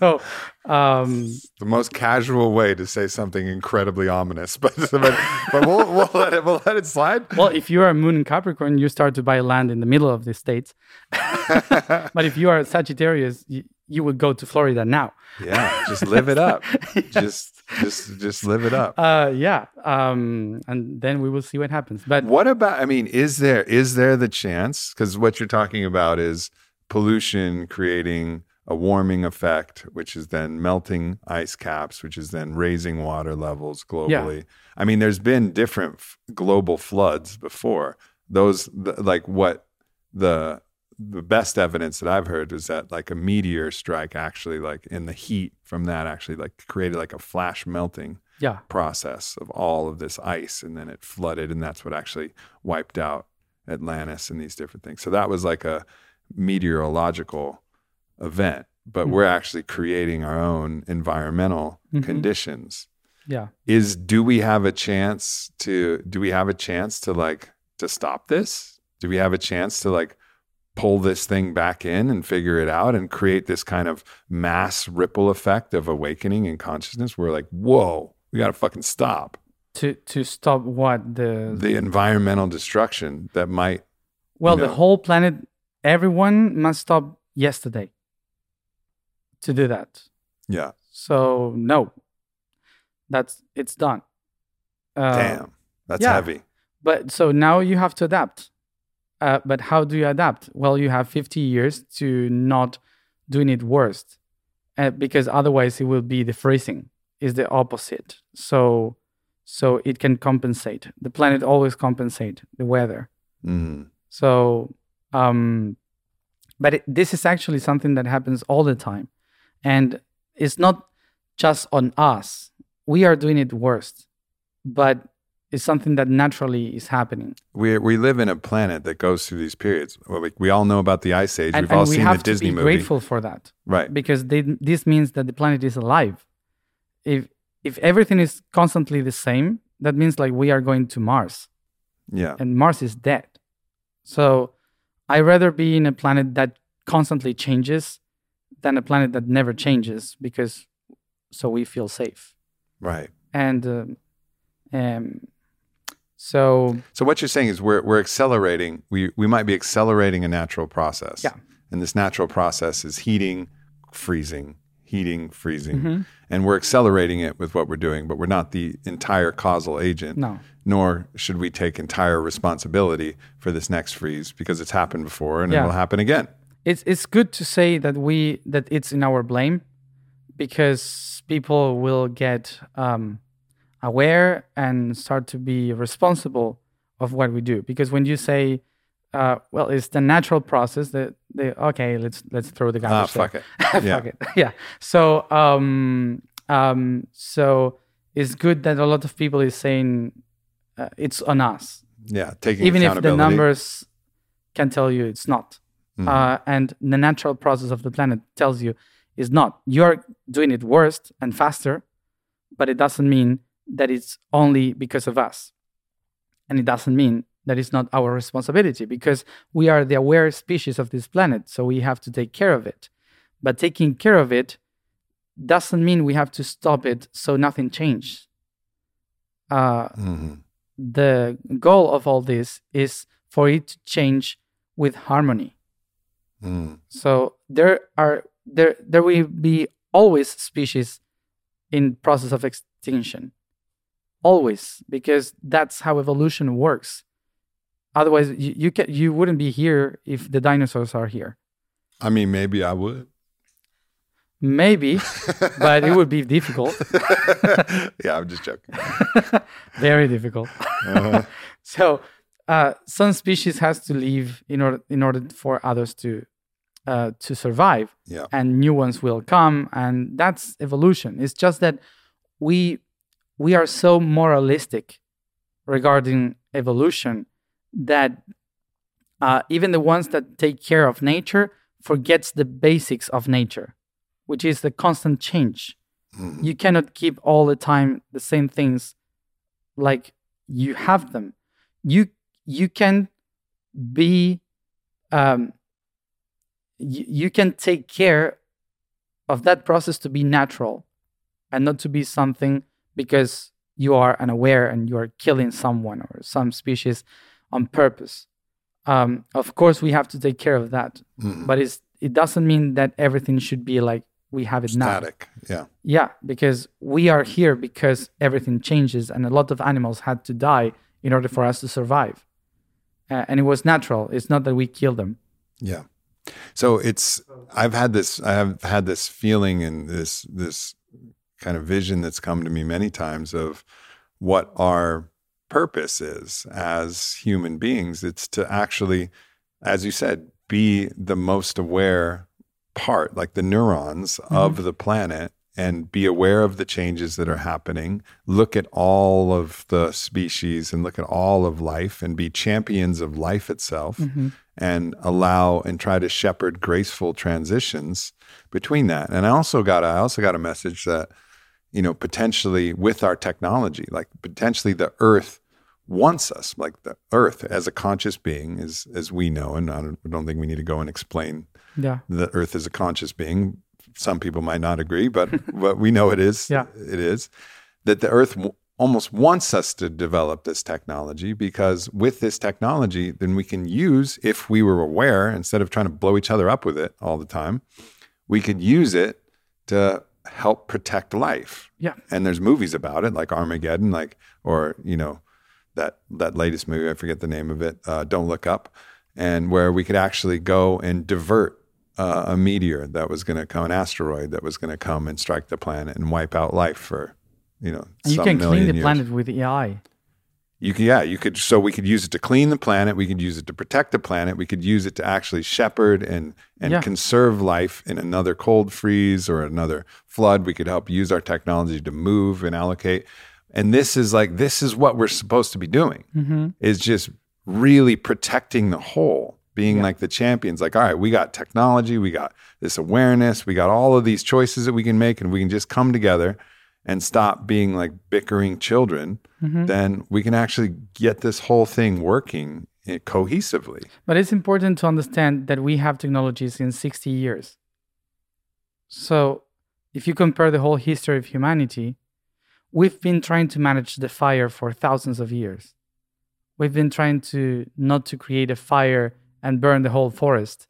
So um, the most casual way to say something incredibly ominous, but but, but we'll, we'll let it we'll let it slide. well, if you are a moon in Capricorn, you start to buy land in the middle of the states. but if you are a Sagittarius, you, you would go to Florida now. Yeah, just live it up. Just just just live it up. Uh, yeah, um, and then we will see what happens. But What about? I mean, is there is there the chance? Because what you're talking about is pollution creating a warming effect, which is then melting ice caps, which is then raising water levels globally. I mean, there's been different f- global floods before. Those th- like what the the best evidence that I've heard is that like a meteor strike actually like in the heat from that actually like created like a flash melting yeah, process of all of this ice and then it flooded and that's what actually wiped out Atlantis and these different things. So that was like a meteorological event, but we're actually creating our own environmental Mhm. conditions. yeah. Is do we have a chance to do we have a chance to like to stop this? Do we have a chance to like pull this thing back in and figure it out and create this kind of mass ripple effect of awakening and consciousness? We're like, whoa, we got to fucking stop To to stop what the the environmental destruction that might. well no. the whole planet. Everyone must stop yesterday to do that. Yeah. So no, that's it's done. Uh, Damn. That's yeah. heavy. But so now you have to adapt. Uh, but how do you adapt? Well, you have 50 years to not doing it worst, uh, because otherwise it will be the freezing is the opposite. So, so it can compensate. The planet always compensate the weather. Mm. So, um, but it, this is actually something that happens all the time, and it's not just on us. We are doing it worst, but it's something that naturally is happening. We we live in a planet that goes through these periods. Well, we, we all know about the ice age. and, We've all and we seen have the Disney to be movie, grateful for that right? because they, this means that the planet is alive. If if everything is constantly the same, that means like we are going to Mars. Yeah. and Mars is dead. So I rather be in a planet that constantly changes than a planet that never changes because so we feel safe. Right. And um, um, so So what you're saying is we're we're accelerating. We we might be accelerating a natural process. Yeah. And this natural process is heating, freezing, heating, freezing, Mhm. and we're accelerating it with what we're doing. But we're not the entire causal agent. no, Nor should we take entire responsibility for this next freeze because it's happened before and Yeah. it will happen again. it's it's good to say that we that it's in our blame because people will get um, aware and start to be responsible of what we do because when you say uh, well it's the natural process that they okay let's let's throw the garbage. Ah, fuck there. it. Yeah. Fuck it. yeah so um um so it's good that a lot of people is saying uh, it's on us Yeah. Taking even if the numbers can tell you it's not Mhm. uh, and the natural process of the planet tells you is not you're doing it worse and faster but it doesn't mean that it's only because of us and it doesn't mean that it's not our responsibility because we are the aware species of this planet so we have to take care of it but taking care of it doesn't mean we have to stop it so nothing changes uh, Mhm. the goal of all this is for it to change with harmony. Mm. So there are there there will be always species in process of extinction. Always, because that's how evolution works. Otherwise, you, you can you wouldn't be here if the dinosaurs are here. I mean, maybe I would. Maybe, but it would be difficult, yeah, I'm just joking. very difficult. Uh-huh. so uh, some species has to leave in order in order for others to uh, to survive Yeah. and new ones will come and that's evolution it's just that we we are so moralistic regarding evolution that uh, even the ones that take care of nature forgets the basics of nature which is the constant change Mhm. you cannot keep all the time the same things like you have them you you can be um you, you can take care of that process to be natural and not to be something because you are unaware and you are killing someone or some species on purpose um, of course we have to take care of that Mhm. but it's it doesn't mean that everything should be like we have it now Static. Yeah. yeah, because we are here because everything changes and a lot of animals had to die in order for us to survive. Uh, and it was natural. It's not that we killed them. Yeah. So it's I've had this I have had this feeling and this this kind of vision that's come to me many times of what our purpose is as human beings. It's to actually, as you said, be the most aware part, like the neurons mm-hmm. of the planet, and be aware of the changes that are happening. Look at all of the species and look at all of life and be champions of life itself mm-hmm. and allow and try to shepherd graceful transitions between that. And I also got a, I also got a message that you know potentially with our technology, like potentially the Earth wants us, like the Earth as a conscious being, as as we know, and I don't, I don't think we need to go and explain Yeah. the Earth is a conscious being. Some people might not agree, but but we know it is. Yeah. it is that the Earth w- almost wants us to develop this technology because with this technology, then we can use, if we were aware, instead of trying to blow each other up with it all the time, we could use it to help protect life. Yeah. And there's movies about it, like Armageddon, like or you know that that latest movie, I forget the name of it, uh, Don't Look Up, and where we could actually go and divert uh, a meteor that was going to come, an asteroid that was going to come and strike the planet and wipe out life for, you know, And you can clean the years. planet with AI. You could, yeah, you could. So we could use it to clean the planet. We could use it to protect the planet. We could use it to actually shepherd and and Yeah. conserve life in another cold freeze or another flood. We could help use our technology to move and allocate. And this is like this is what we're supposed to be doing. Mm-hmm. Is just really protecting the whole, being like the champions. Like, all right, we got technology, we got this awareness, we got all of these choices that we can make, and we can just come together and stop being like bickering children, Mhm. then we can actually get this whole thing working eh, cohesively. But it's important to understand that we have technologies in 60 years. So, if you compare the whole history of humanity, we've been trying to manage the fire for thousands of years. We've been trying to not to create a fire and burn the whole forest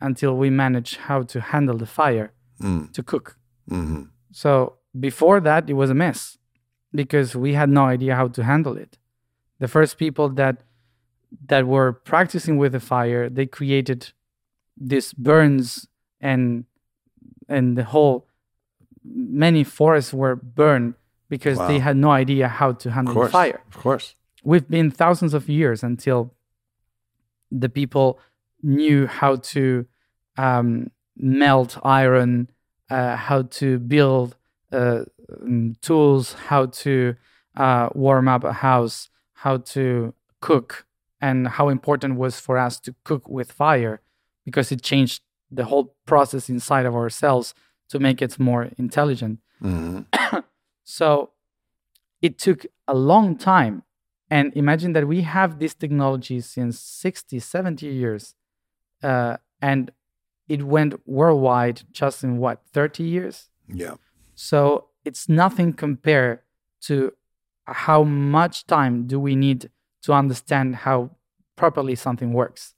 until we manage how to handle the fire Mm, to cook. hmm So, before that, it was a mess because we had no idea how to handle it. The first people that that were practicing with the fire, they created these burns and and the whole many forests were burned because they had no idea how to handle the course. fire. Of course. We've been thousands of years until the people knew how to um, melt iron, uh, how to build tools, how to uh, warm up a house, how to cook, and how important was for us to cook with fire because it changed the whole process inside of ourselves to make it more intelligent. hmm So it took a long time. And imagine that we have this technology since 60, 70 years. Uh, and it went worldwide just in what, 30 years? Yeah. So it's nothing compared to how much time do we need to understand how properly something works.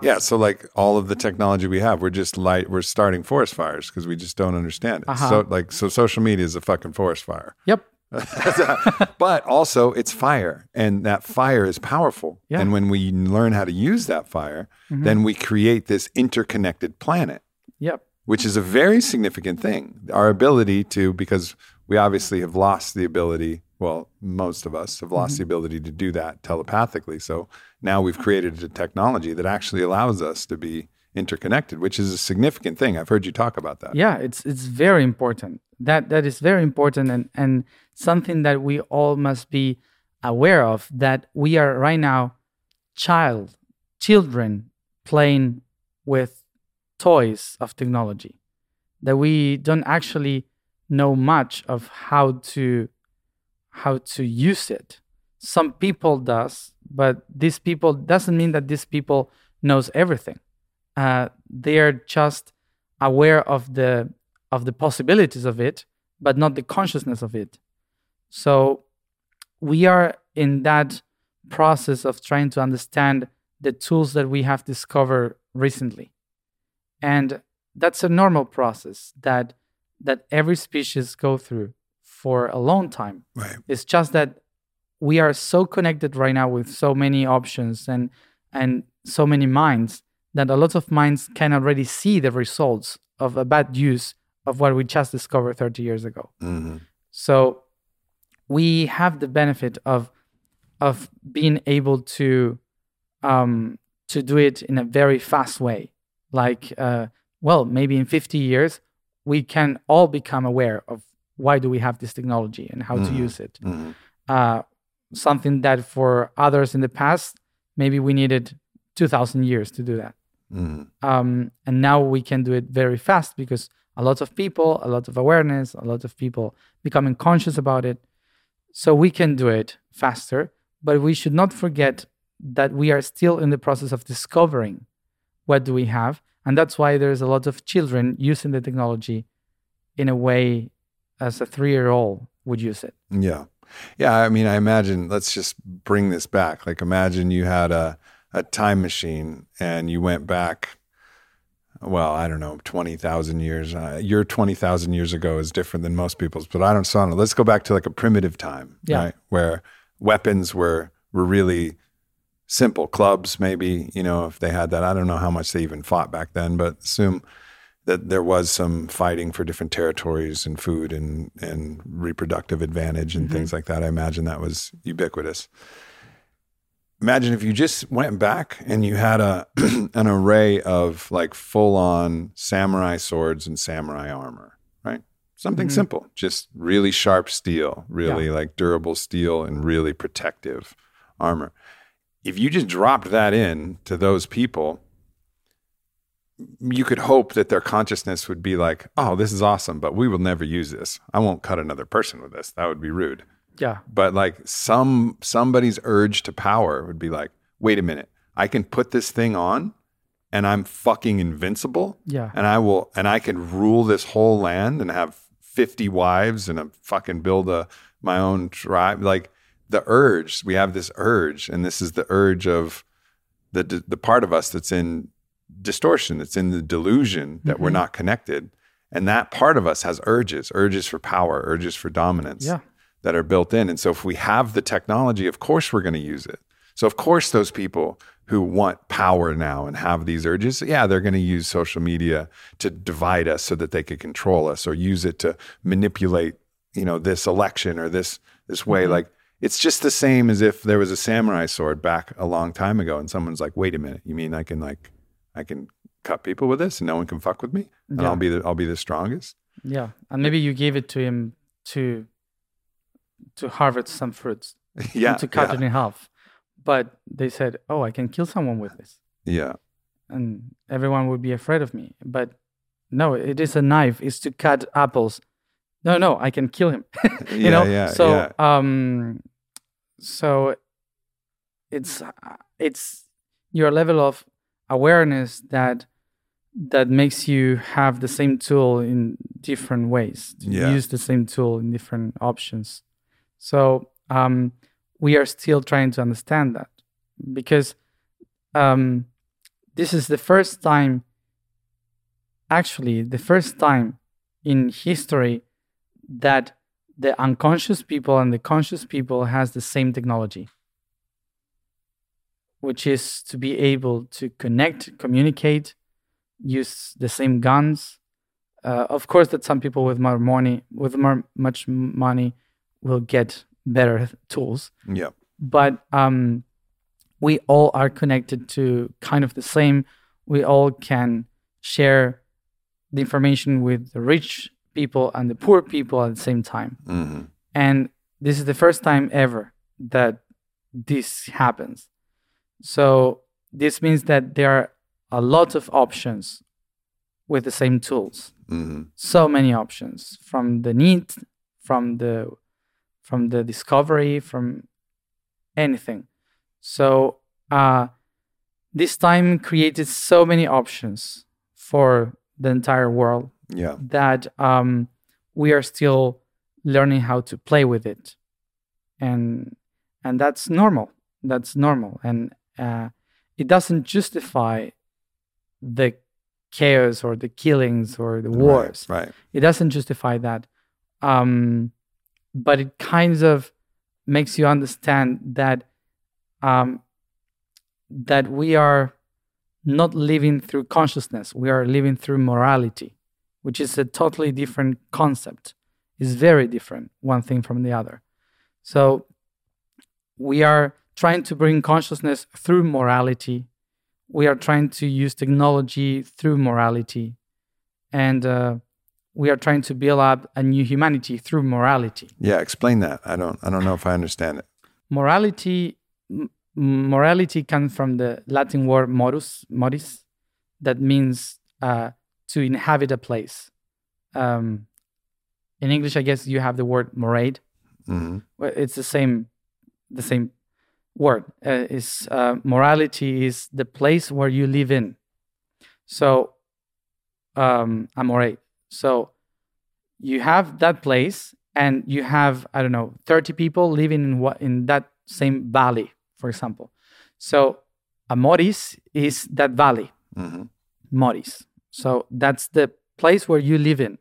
Yeah. So like all of the technology we have, we're just light. We're starting forest fires because we just don't understand it. Uh-huh. So like, so social media is a fucking forest fire. Yep. but also it's fire and that fire is powerful Yeah. and when we learn how to use that fire Mhm. then we create this interconnected planet Yep. Which is a very significant thing. Our ability to because we obviously have lost the ability well most of us have lost mm-hmm. the ability to do that telepathically. So now we've created a technology that actually allows us to be interconnected which is a significant thing. I've heard you talk about that. Yeah it's it's very important. That that is very important and and something that we all must be aware of that we are right now child children playing with toys of technology that we don't actually know much of how to how to use it. Some people does but these people doesn't mean that these people knows everything. Uh, they are just aware of the of the possibilities of it but not the consciousness of it. So we are in that process of trying to understand the tools that we have discovered recently and that's a normal process that that every species go through for a long time right it's just that we are so connected right now with so many options and and so many minds that a lot of minds can already see the results of a bad use of what we just discovered 30 years ago. hmm So we have the benefit of of being able to um, to do it in a very fast way. Like, uh, well, maybe in 50 years, we can all become aware of why do we have this technology and how to Mhm. use it. hmm Uh, something that for others in the past, maybe we needed 2,000 years to do that. hmm Um, and now we can do it very fast because a lot of people, a lot of awareness, a lot of people becoming conscious about it. So we can do it faster, but we should not forget that we are still in the process of discovering what do we have. And that's why there's a lot of children using the technology in a way as a three year old would use it. Yeah. Yeah. I mean, I imagine, let's just bring this back. Like, imagine you had a, a time machine and you went back, well, I don't know, 20,000 years. Uh, your 20,000 years ago is different than most people's, but I don't, so I don't know. Let's go back to like a primitive time, Yeah. right? Where weapons were, were really simple clubs, maybe, you know, if they had that. I don't know how much they even fought back then, but assume that there was some fighting for different territories and food and, and reproductive advantage and things like that. I imagine that was ubiquitous. Imagine if you just went back and you had a an array of like full on samurai swords and samurai armor, right? Something Mhm. simple, just really sharp steel, really like durable steel and really protective armor. If you just dropped that in to those people, you could hope that their consciousness would be like, oh, this is awesome, but we will never use this. I won't cut another person with this. That would be rude. Yeah. But like some somebody's urge to power would be like, wait a minute, I can put this thing on and I'm fucking invincible. Yeah. And I will and I can rule this whole land and have 50 wives and a fucking build a my own tribe. Like the urge, we have this urge, and this is the urge of the the part of us that's in distortion, that's in the delusion that we're Mhm. not connected. And that part of us has urges, urges for power, urges for dominance Yeah. that are built in. And so if we have the technology, of course we're going to use it. So of course those people who want power now and have these urges, yeah, they're going to use social media to divide us so that they could control us or use it to manipulate, you know, this election or this this way Mhm. like it's just the same as if there was a samurai sword back a long time ago and someone's like, "Wait a minute, you mean I can like I can cut people with this and no one can fuck with me and Yeah. I'll be the I'll be the strongest?" Yeah. And maybe you gave it to him to to harvest some fruits. yeah. to cut yeah, it in half. But they said, "Oh, I can kill someone with this." yeah. and everyone would be afraid of me. But no, it is a knife. It's to cut apples. No, no, I can kill him. you Yeah, know. yeah, so, yeah. um, so it's it's your level of awareness that that makes you have the same tool in different ways. To Yeah. use the same tool in different options. So um, we are still trying to understand that because um, this is the first time, actually, the first time in history that the unconscious people and the conscious people has the same technology which is to be able to connect communicate use the same guns uh, of course that some people with more money with more much money will get better tools Yeah. but um, we all are connected to kind of the same. We all can share the information with the rich people and the poor people at the same time. hmm And this is the first time ever that this happens. So this means that there are a lot of options with the same tools. Hmm so many options from the need from the from the discovery from anything. So uh this time created so many options for the entire world Yeah. that um we are still learning how to play with it and and that's normal that's normal and uh it doesn't justify the chaos or the killings or the wars Right. right. it doesn't justify that um, but it kind of makes you understand that um, that we are not living through consciousness we are living through morality which is a totally different concept is very different one thing from the other so we are trying to bring consciousness through morality we are trying to use technology through morality and uh, we are trying to build up a new humanity through morality Yeah. Explain that. I don't. I don't know if I understand it. morality m- morality comes from the latin word morus moris that means uh, to inhabit a place. Um, in english i guess you have the word morade hmm it's the same the same word. Uh, is uh, morality is the place where you live in. So um amore so you have that place and you have i don't know 30 people living in what in that same valley for example. So amoris is that valley. Hmm Moris. So that's the place where you live in.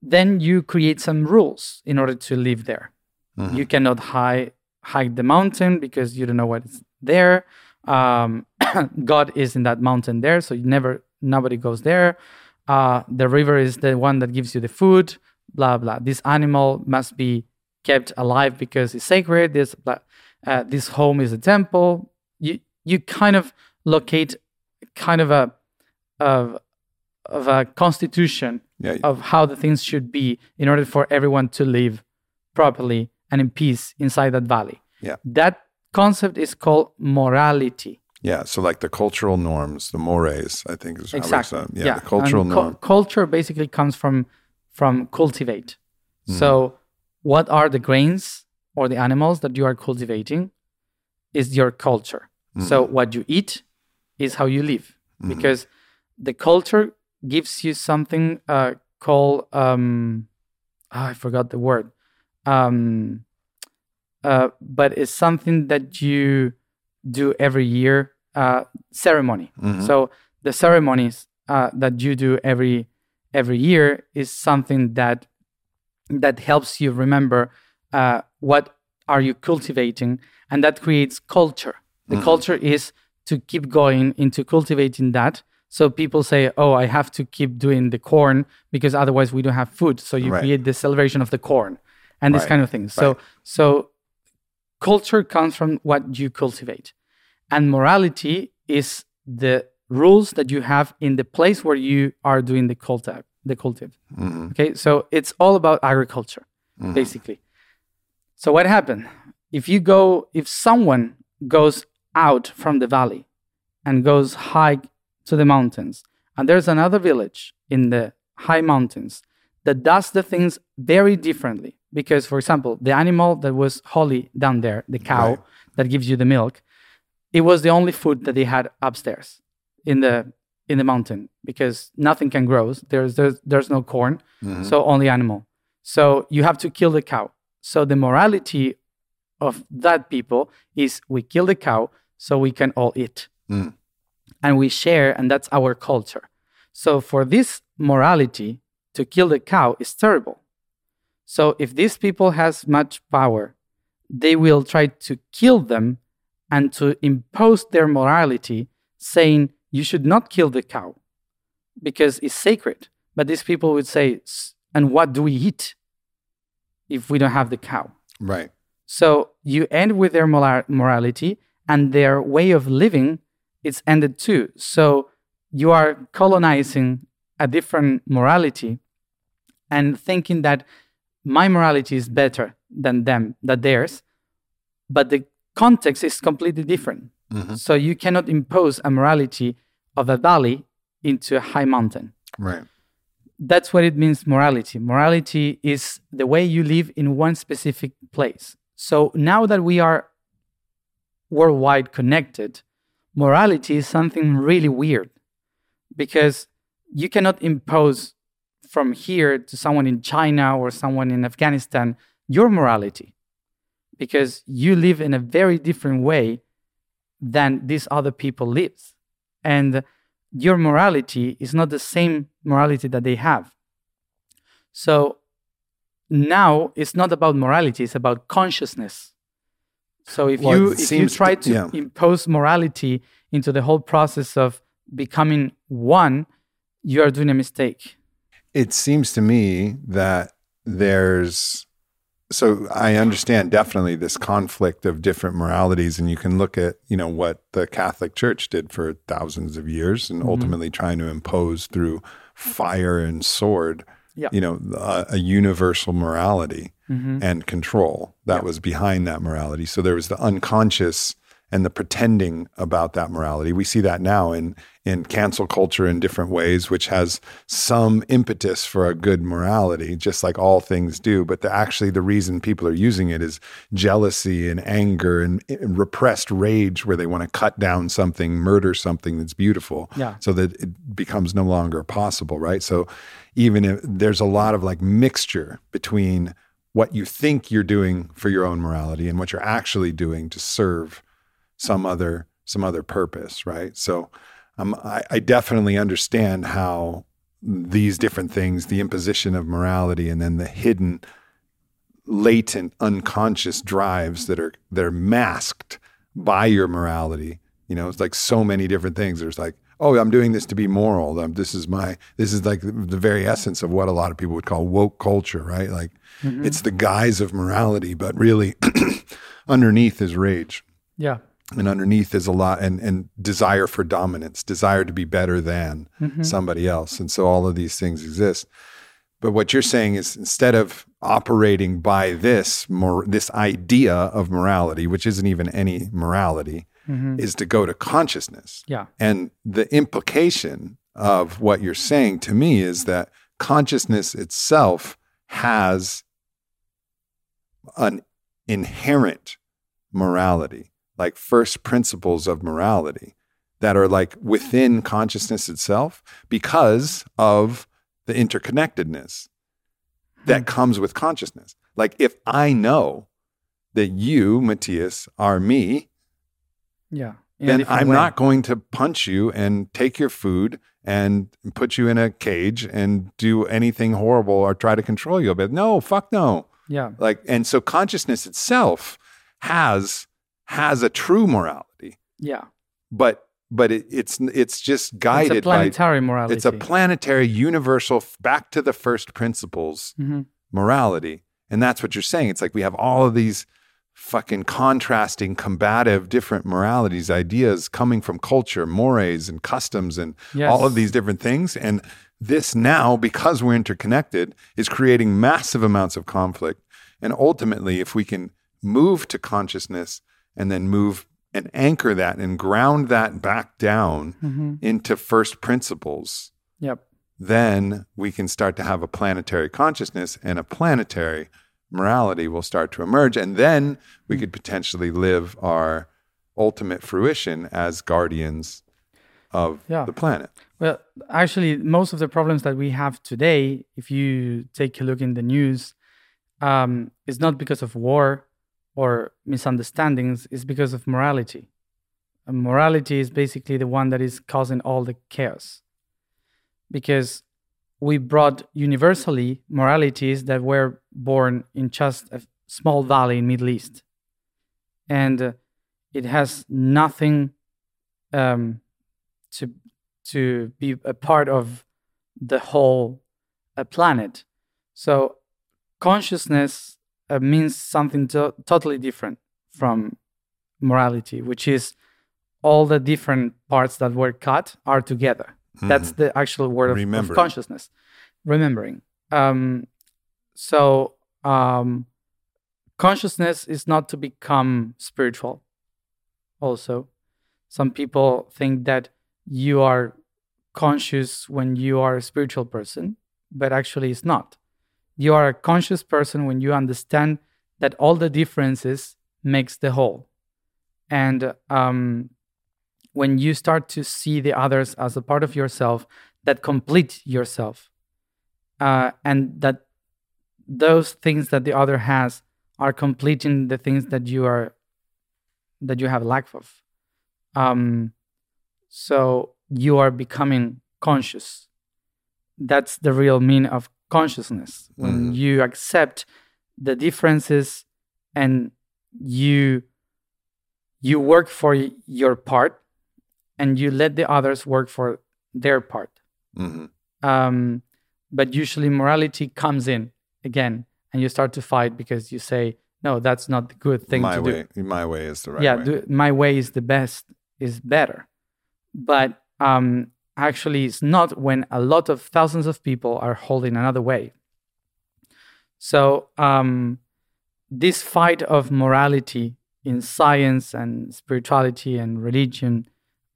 Then you create some rules in order to live there. hmm You cannot hike hike the mountain because you don't know what's there. Um, God is in that mountain there, so you never nobody goes there. Uh, the river is the one that gives you the food. Blah blah. This animal must be kept alive because it's sacred. This blah, uh, this home is a temple. You you kind of locate kind of a of of a constitution Yeah. of how the things should be in order for everyone to live properly and in peace inside that valley. Yeah. That concept is called morality. Yeah, so like the cultural norms, the mores, I think is how it's, exactly uh, yeah, the cultural And cu- norm. culture basically comes from from cultivate Mm-hmm. so what are the grains or the animals that you are cultivating is your culture so Mm-hmm. what you eat is how you live because the culture gives you something uh, called um, ah, i forgot the word. Um, uh, but it's something that you do every year uh, ceremony. Mhm. so the ceremonies uh, that you do every every year is something that that helps you remember uh, what are you cultivating and that creates culture. The culture is to keep going into cultivating that so people say oh i have to keep doing the corn because otherwise we don't have food so you Right. create the celebration of the corn and this Right. kind of thing so so culture comes from what you cultivate and morality is the rules that you have in the place where you are doing the cultive the cultive Mhm. okay so it's all about agriculture Mhm. basically so what happened if you go if someone goes out from the valley and goes high to the mountains. And there's another village in the high mountains that does the things very differently. Because for example the animal that was holy down there the cow Right. that gives you the milk it was the only food that they had upstairs in the in the mountain. Because nothing can grow. There's there's, there's no corn. Mhm. so only animal. So you have to kill the cow. So the morality of that people is we kill the cow so we can all eat. Mm. And we share and that's our culture. So for this morality to kill the cow is terrible. So if these people has much power they will try to kill them and to impose their morality saying you should not kill the cow because it's sacred. But these people would say and what do we eat if we don't have the cow? Right. so you end with their moral- morality and their way of living it's ended too. So you are colonizing a different morality and thinking that my morality is better than them, than theirs, but the context is completely different. Mhm. So you cannot impose a morality of a valley into a high mountain Right. that's what it means morality morality is the way you live in one specific place so now that we are worldwide connected morality is something really weird because you cannot impose from here to someone in china or someone in afghanistan your morality because you live in a very different way than these other people live and your morality is not the same morality that they have. So now it's not about morality, it's about consciousness. So if Well, you if you try to- yeah. impose morality into the whole process of becoming one, you are doing a mistake. It seems to me that there's so I understand definitely this conflict of different moralities, and you can look at you know what the Catholic Church did for thousands of years, and mm-hmm. ultimately trying to impose through fire and sword, Yeah. you know, a, a universal morality Mhm. and control that was behind that morality. So there was the unconscious and the pretending about that morality. We see that now in in cancel culture in different ways, which has some impetus for a good morality, just like all things do. But the, actually, the reason people are using it is jealousy and anger and, and repressed rage, where they want to cut down something, murder something that's beautiful, Yeah. so that it becomes no longer possible, right? So even if there's a lot of like mixture between what you think you're doing for your own morality and what you're actually doing to serve some other some other purpose, right? So um, I, I definitely understand how these different things, the imposition of morality, and then the hidden, latent, unconscious drives that are that are masked by your morality. You know, it's like so many different things. There's like, oh, I'm doing this to be moral. This is my this is like the, the very essence of what a lot of people would call woke culture, right? Like mm-hmm. it's the guise of morality, but really underneath is rage Yeah. and underneath is a lot and and desire for dominance desire to be better than mm-hmm. somebody else and so all of these things exist but what you're saying is instead of operating by this more this idea of morality which isn't even any morality Mm-hmm. is to go to consciousness. Yeah. And the implication of what you're saying to me is that consciousness itself has an inherent morality, like first principles of morality that are like within consciousness itself because of the interconnectedness that hmm. comes with consciousness. Like if I know that you, Matías, are me, Yeah. And then I'm not going to punch you and take your food and put you in a cage and do anything horrible or try to control you. But no, fuck no. Yeah. Like, and so consciousness itself has has a true morality, Yeah. but but it, it's it's just It's guided a planetary morality. it's a planetary, universal, back to the first principles Mhm. morality. And that's what you're saying. It's like we have all of these fucking contrasting, combative, different moralities, ideas coming from culture, mores, and customs, and Yes. all of these different things. And this now, because we're interconnected, is creating massive amounts of conflict. And ultimately, if we can move to consciousness and then move and anchor that and ground that back down Mhm. into first principles, Yep. then we can start to have a planetary consciousness and a planetary morality will start to emerge. And then we Hmm. could potentially live our ultimate fruition as guardians of Yeah. the planet. Well, actually, most of the problems that we have today, if you take a look in the news, um, is not because of war or misunderstandings, it's because of morality. And morality is basically the one that is causing all the chaos. Because we brought universally moralities that were born in just a small valley in Middle East. And uh, it has nothing um, to to be a part of the whole uh, planet. So consciousness uh, means something to- totally different from morality, which is all the different parts that were cut are together. That's the actual word of, of consciousness. Remembering. Um, so um, consciousness is not to become spiritual. Also, some people think that you are conscious when you are a spiritual person, but actually it's not. You are a conscious person when you understand that all the differences makes the whole. And um, when you start to see the others as a part of yourself that complete yourself, uh, and that those things that the other has are completing the things that you are that you have lack of. Um, so you are becoming conscious. That's the real meaning of consciousness. When Mhm. you accept the differences and you you work for your part and you let the others work for their part. hmm Um, but usually morality comes in again and you start to fight because you say, no, that's not the good thing my to way, do my way is the right yeah way. do, my way is the best is better. But um actually it's not when a lot of thousands of people are holding another way. So um this fight of morality in science and spirituality and religion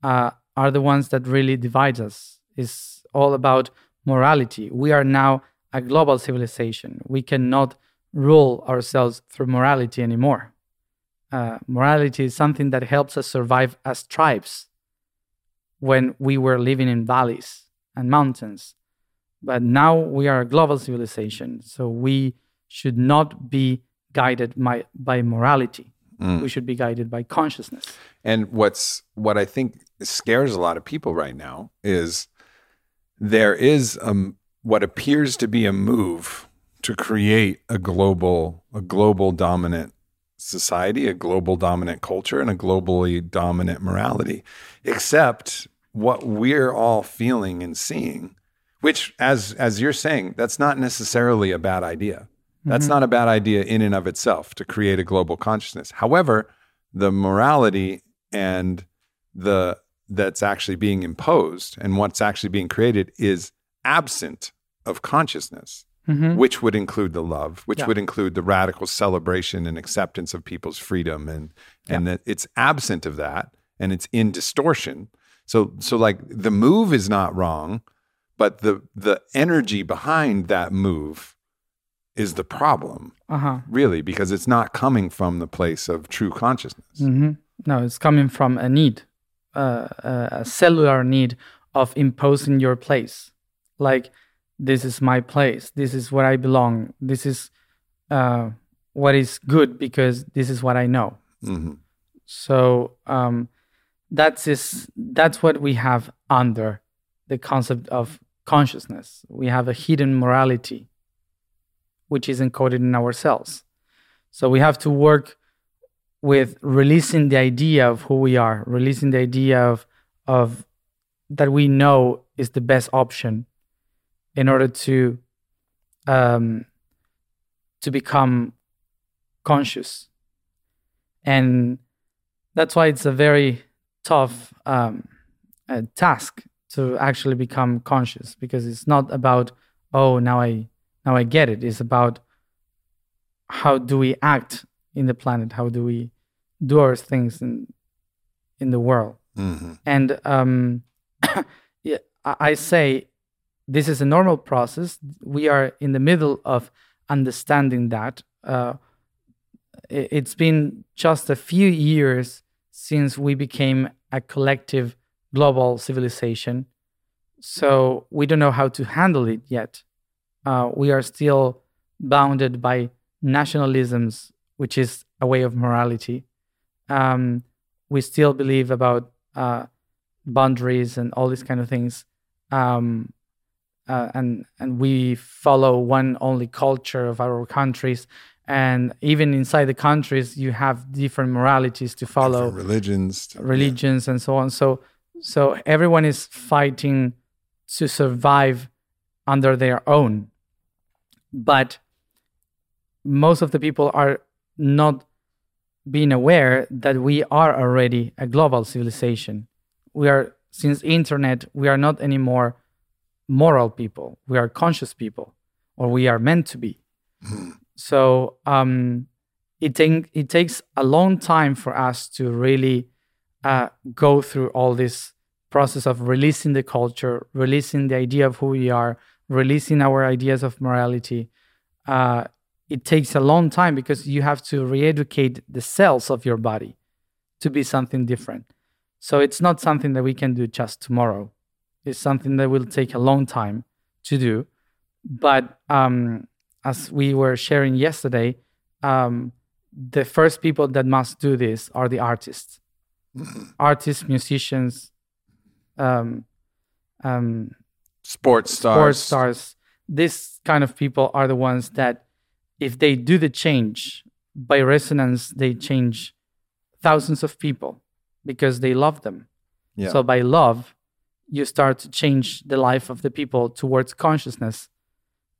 uh, are the ones that really divide us. It's all about morality. We are now a global civilization we cannot rule ourselves through morality anymore uh, morality is something that helps us survive as tribes when we were living in valleys and mountains. But now we are a global civilization, so we should not be guided by, by morality. Mm. We should be guided by consciousness. And what's what I think scares a lot of people right now is there is um what appears to be a move to create a global a global dominant society, a global dominant culture, and a globally dominant morality. Except what we're all feeling and seeing, which as as you're saying, that's not necessarily a bad idea. That's mm-hmm. not a bad idea in and of itself to create a global consciousness. However, the morality and the that's actually being imposed and what's actually being created is absent of consciousness, Mhm. which would include the love, which Yeah. would include the radical celebration and acceptance of people's freedom and and that it's absent of that. and it's in distortion. So so like the move is not wrong, but the the energy behind that move is the problem. Uh-huh. Really, because it's not coming from the place of true consciousness. hmm No, it's coming from a need, uh, a cellular need of imposing your place. Like, this is my place. This is where I belong. This is uh, what is good because this is what I know. hmm So um, that's is that's what we have under the concept of consciousness. We have a hidden morality, which is encoded in our cells. So we have to work with releasing the idea of who we are, releasing the idea of of that we know is the best option in order to um, to become conscious. And that's why it's a very tough um, uh, task to actually become conscious because it's not about oh now i now i get it. It's about how do we act in the planet? How do we do our things in in the world? Hmm and um, yeah, I say this is a normal process. We are in the middle of understanding that. Uh, it's been just a few years since we became a collective global civilization. So we don't know how to handle it yet. Uh, we are still bounded by nationalisms, which is a way of morality. Um, we still believe about uh, boundaries and all these kind of things um, uh, and and we follow one only culture of our countries. And even inside the countries you have different moralities to follow. Different religions. to- religions and so on. So so everyone is fighting to survive under their own. But most of the people are not being aware that we are already a global civilization. We are since internet we are not anymore moral people. We are conscious people or we are meant to be. So um it, take, it takes a long time for us to really uh, go through all this process of releasing the culture releasing the idea of who we are releasing our ideas of morality. Uh, it takes a long time because you have to re-educate the cells of your body to be something different. So it's not something that we can do just tomorrow. It's something that will take a long time to do. But um, as we were sharing yesterday, um, the first people that must do this are the artists, artists, musicians, um, um, Sports stars. sports stars. These kind of people are the ones that, if they do the change by resonance, they change thousands of people because they love them. Yeah. So by love, you start to change the life of the people towards consciousness.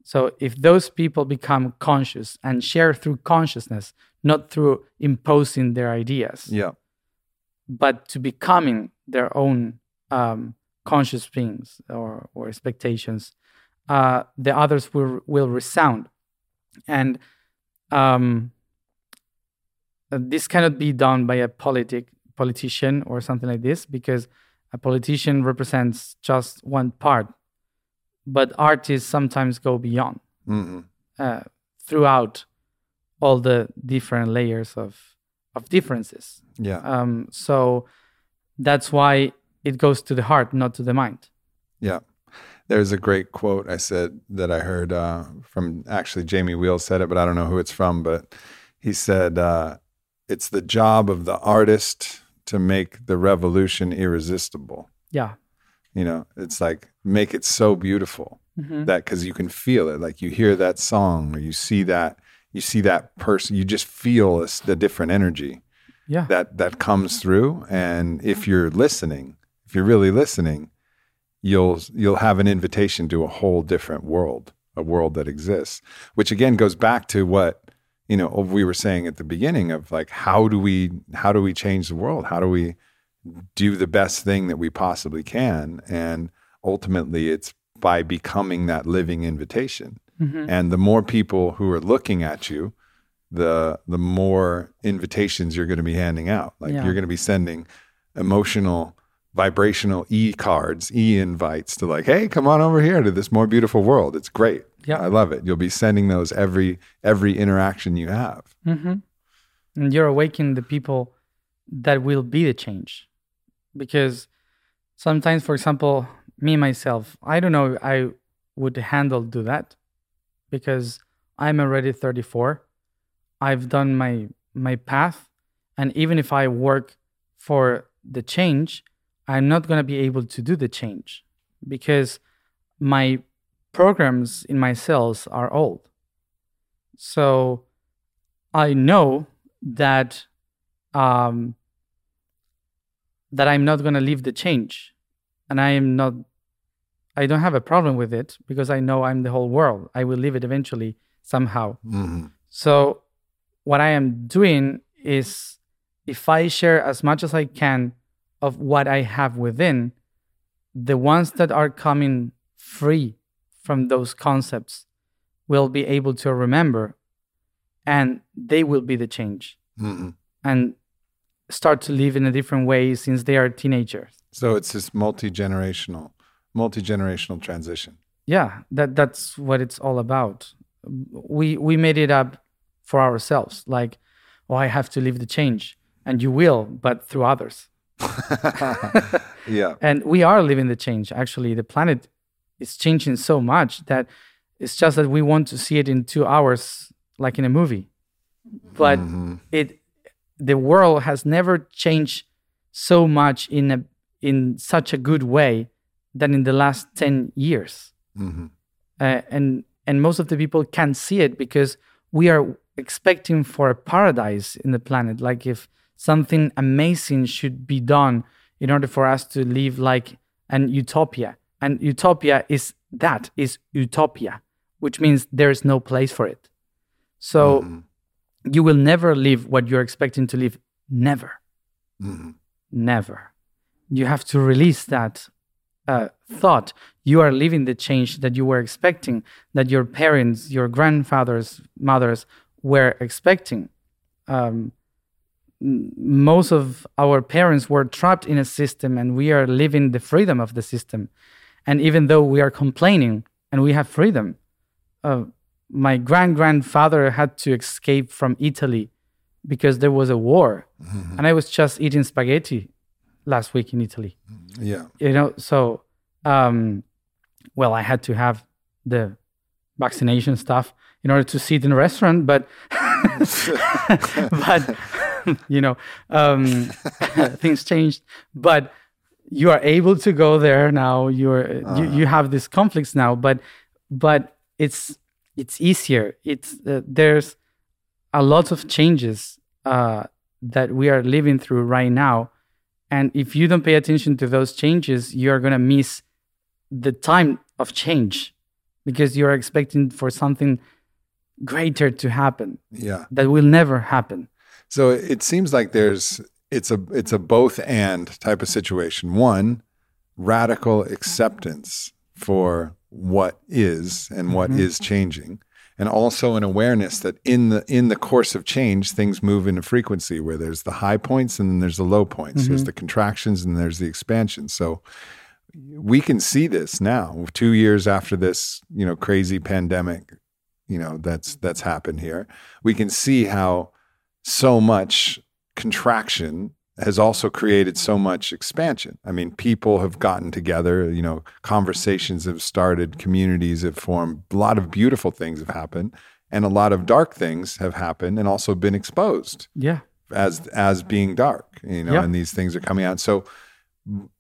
So if those people become conscious and share through consciousness, not through imposing their ideas, yeah. but to becoming their own um, conscious beings or, or expectations, uh, the others will will resound, and um, this cannot be done by a politic politician or something like this because a politician represents just one part, but artists sometimes go beyond hmm uh, throughout all the different layers of of differences. Yeah. Um, so that's why it goes to the heart, not to the mind. Yeah. There's a great quote I said that I heard uh, from actually Jamie Wheal said it, but I don't know who it's from. But he said, uh, It's the job of the artist to make the revolution irresistible. Yeah. You know, it's like make it so beautiful Mhm. that because you can feel it. Like you hear that song or you see that, you see that person, you just feel this, the different energy Yeah. that that comes through and if you're listening if you're really listening you'll you'll have an invitation to a whole different world a world that exists which again goes back to what you know we were saying at the beginning of like how do we how do we change the world how do we do the best thing that we possibly can and ultimately it's by becoming that living invitation Mhm. and the more people who are looking at you the the more invitations you're going to be handing out like Yeah. you're going to be sending emotional vibrational e cards, e invites to like, hey, come on over here to this more beautiful world. It's great. Yeah. I love it. You'll be sending those every every interaction you have. Mm-hmm. And you're awakening the people that will be the change, because sometimes, for example, me myself, I don't know I would handle do that because I'm already 34. I've done my my path, and even if I work for the change, I'm not going to be able to do the change because my programs in my cells are old. So I know that um, that I'm not going to leave the change, and I am not. I don't have a problem with it because I know I'm the whole world. I will leave it eventually somehow. Mm-hmm. So what I am doing is if I share as much as I can of what I have within, the ones that are coming free from those concepts will be able to remember and they will be the change Mm-hmm. and start to live in a different way since they are teenagers. So it's this multi generational, multi generational transition. Yeah, that that's what it's all about. We we made it up for ourselves like oh I have to live the change and you will but through others. yeah. and we are living the change actually the planet is changing so much that it's just that we want to see it in two hours like in a movie but Mhm. it the world has never changed so much in a in such a good way than in the last 10 years Mhm. uh, and and most of the people can't see it because we are expecting for a paradise in the planet like if something amazing should be done in order for us to live like an utopia and utopia is that is utopia which means there's no place for it. So Mhm. you will never live what you're expecting to live. Never. Mhm. never. You have to release that uh, thought. You are living the change that you were expecting that your parents your grandfathers mothers were expecting. Um, most of our parents were trapped in a system and we are living the freedom of the system and even though we are complaining and we have freedom uh, my grand grandfather had to escape from italy because there was a war Mhm. and I was just eating spaghetti last week in Italy. Yeah. You know, so um, well, I had to have the vaccination stuff in order to sit in a restaurant, but but you know, um, things changed. But you are able to go there now. You're you, you have these conflicts now, but but it's it's easier. It's uh, there's a lot of changes uh, that we are living through right now. And if you don't pay attention to those changes, you are going to miss the time of change because you're expecting for something greater to happen Yeah. that will never happen. So it seems like there's it's a it's a both and type of situation. One, radical acceptance for what is and what is Mhm. changing. And also an awareness that in the in the course of change, things move in a frequency where there's the high points and then there's the low points. There's Mhm. the contractions and there's the expansion. So we can see this now, two years after this, you know, crazy pandemic, you know, that's that's happened here. We can see how so much contraction has also created so much expansion. I mean, people have gotten together, you know, conversations have started, communities have formed, a lot of beautiful things have happened, and a lot of dark things have happened and also been exposed Yeah. as as being dark, you know, Yeah. and these things are coming out. So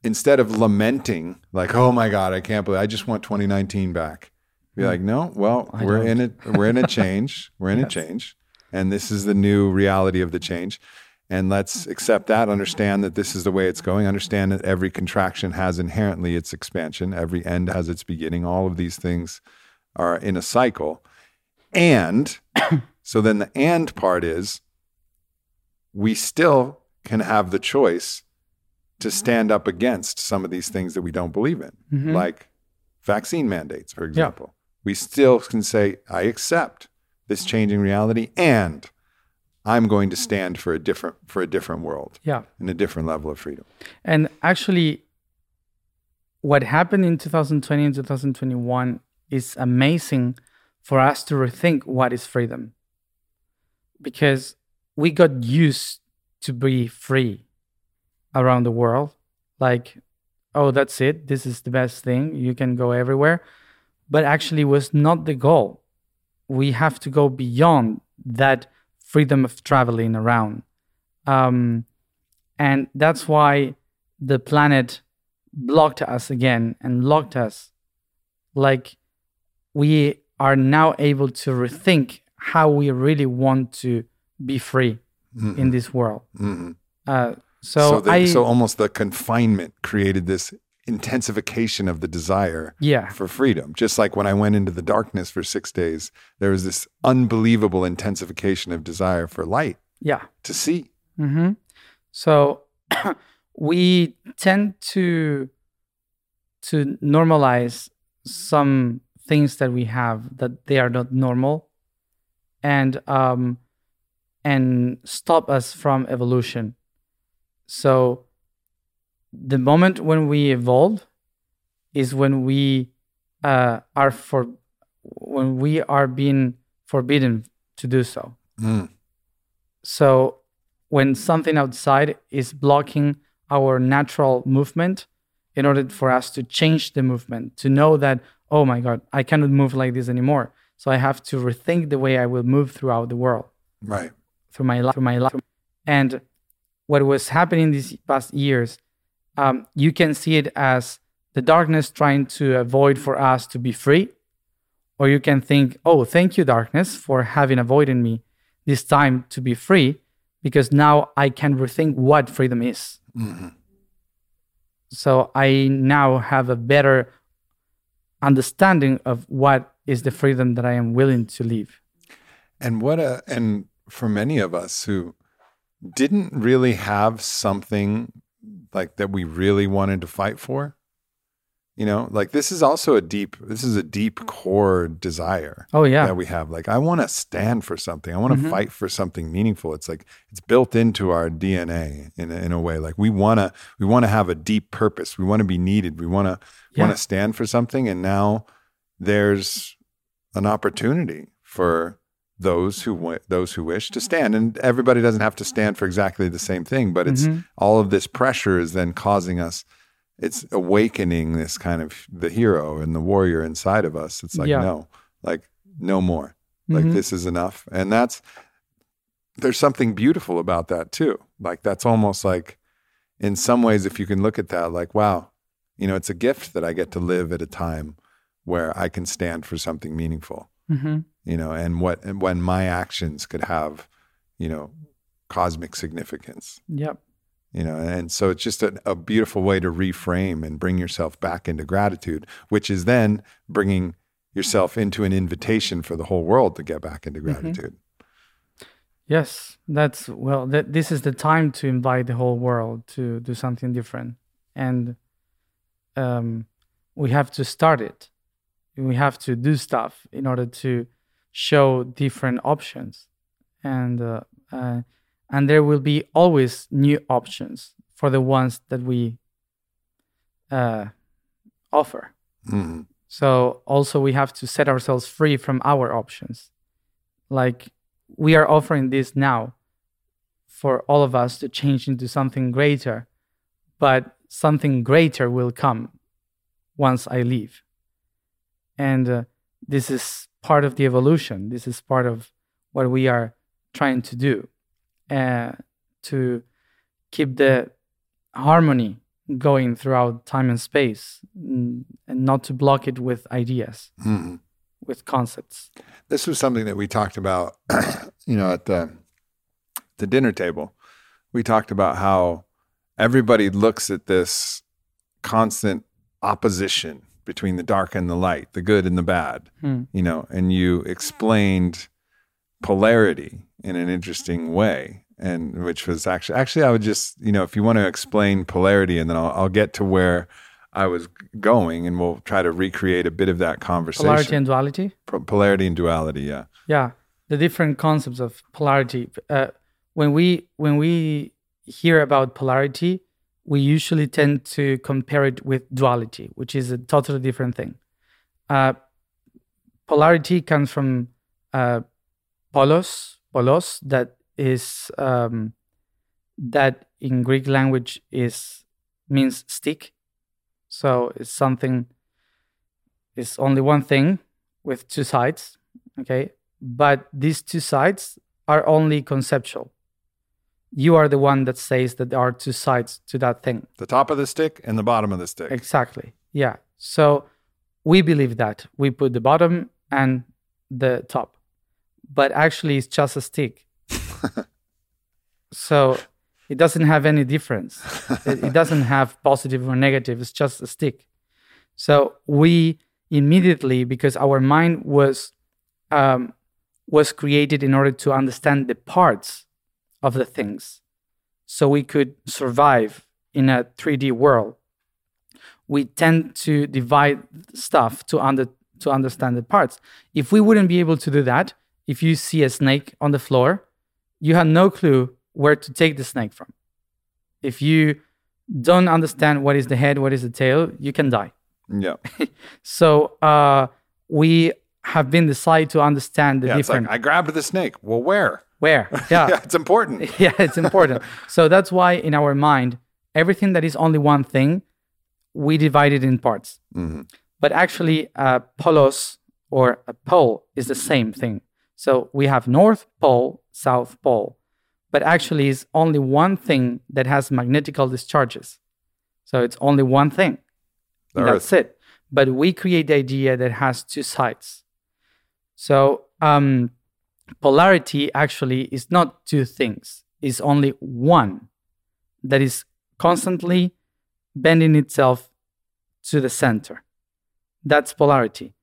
instead of lamenting like, "Oh my god, I can't believe I just want 2019 back." Be hmm. like, "No, well, I we're don't. in it we're in a change. We're in a change, and this is the new reality of the change." And let's accept that, understand that this is the way it's going, understand that every contraction has inherently its expansion, every end has its beginning. All of these things are in a cycle. And so then the and part is we still can have the choice to stand up against some of these things that we don't believe in, Mhm. like vaccine mandates, for example. We still can say, I accept this changing reality and I'm going to mm. stand for a different for a different world Yeah. and a different level of freedom. And actually, what happened in 2020 and 2021 is amazing for us to rethink what is freedom. Because we got used to be free around the world. Like, oh, that's it. This is the best thing. You can go everywhere. But actually, was not the goal. We have to go beyond that freedom of traveling around. Um, and that's why the planet blocked us again and locked us. Like, we are now able to rethink how we really want to be free in this world. Mhm. Uh, so So, the, I, so almost the confinement created this intensification of the desire yeah, for freedom. Just like when I went into the darkness for six days, there was this unbelievable intensification of desire for light yeah. to see. hmm So we tend to to normalize some things that we have that they are not normal, and um, and stop us from evolution. So the moment when we evolve is when we uh, are for when we are being forbidden to do so. Mm. So when something outside is blocking our natural movement, in order for us to change the movement, to know that, oh my God, I cannot move like this anymore. So I have to rethink the way I will move throughout the world, Right. through my life, through my life. And what was happening these past years, um, you can see it as the darkness trying to avoid for us to be free, or you can think, oh, thank you, darkness, for having avoided me this time to be free, because now I can rethink what freedom is. Mhm. So I now have a better understanding of what is the freedom that I am willing to live. And what a and for many of us who didn't really have something like that we really wanted to fight for, you know, like this is also a deep this is a deep core desire Oh yeah, that we have. Like I want to stand for something. I want to Mhm. fight for something meaningful. It's like it's built into our DNA in a, in a way. Like we want to we want to have a deep purpose. We want to be needed. We want to Yeah. want to stand for something and now there's an opportunity for those who wa- those who wish to stand and everybody doesn't have to stand for exactly the same thing but it's Mhm. all of this pressure is then causing us it's awakening this kind of the hero and the warrior inside of us it's like Yeah. no like no more like Mhm. this is enough and that's there's something beautiful about that too like that's almost like in some ways if you can look at that like wow you know it's a gift that i get to live at a time where i can stand for something meaningful Mhm. You know and what and when my actions could have you know cosmic significance Yep. you know and so it's just a, a beautiful way to reframe and bring yourself back into gratitude which is then bringing yourself into an invitation for the whole world to get back into gratitude Yes, that's well. That this is the time to invite the whole world to do something different, and um, we have to start it. We have to do stuff in order to show different options, and uh, uh, and there will be always new options for the ones that we uh, offer. Mhm. So also we have to set ourselves free from our options. Like we are offering this now for all of us to change into something greater, but something greater will come once I leave. And uh, this is part of the evolution. This is part of what we are trying to do uh, to keep the harmony going throughout time and space mm, and not to block it with ideas, Mhm. with concepts. this was something that we talked about you know at the the dinner table we talked about how everybody looks at this constant opposition between the dark and the light the good and the bad Hmm. you know and you explained polarity in an interesting way and which was actually actually i would just you know if you want to explain polarity and then i'll, I'll get to where i was going and we'll try to recreate a bit of that conversation Polarity and duality. Po- polarity and duality yeah Yeah, the different concepts of polarity. Uh, when we when we hear about polarity, we usually tend to compare it with duality, which is a totally different thing. Uh, polarity comes from uh, polos, polos, that is um, that in Greek language is means stick. So it's something. It's only one thing with two sides. Okay, but these two sides are only conceptual you are the one that says that there are two sides to that thing. The top of the stick and the bottom of the stick. Exactly. Yeah. So we believe that we put the bottom and the top, but actually it's just a stick. so it doesn't have any difference. it, it doesn't have positive or negative. It's just a stick. So we immediately, because our mind was um, was created in order to understand the parts of the things so we could survive in a 3D world. We tend to divide stuff to under to understand the parts. If we wouldn't be able to do that, if you see a snake on the floor, you have no clue where to take the snake from. If you don't understand what is the head, what is the tail, you can die. Yeah. so uh, we have been decided to understand the yeah, different. Like, I grabbed the snake. Well, where? Where? Yeah. yeah, it's important. yeah, it's important. so that's why in our mind, everything that is only one thing, we divide it in parts. Mm-hmm. But actually, uh, polos or a pole is the same thing. So we have North Pole, South Pole, but actually, it's only one thing that has magnetical discharges. So it's only one thing. That's it. But we create the idea that has two sides. So um, polarity actually is not two things, it's only one that is constantly bending itself to the center. That's polarity.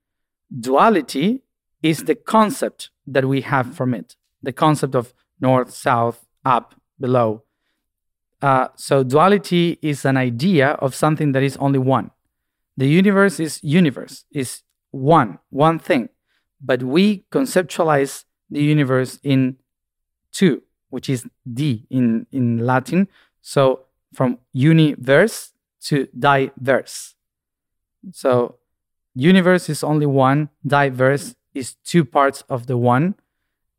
Duality is the concept that we have from it the concept of north, south, up, below. Uh, so, duality is an idea of something that is only one. The universe is universe, is one, one thing. But we conceptualize the universe in two, which is D in, in Latin. So from universe to diverse. So universe is only one, diverse is two parts of the one.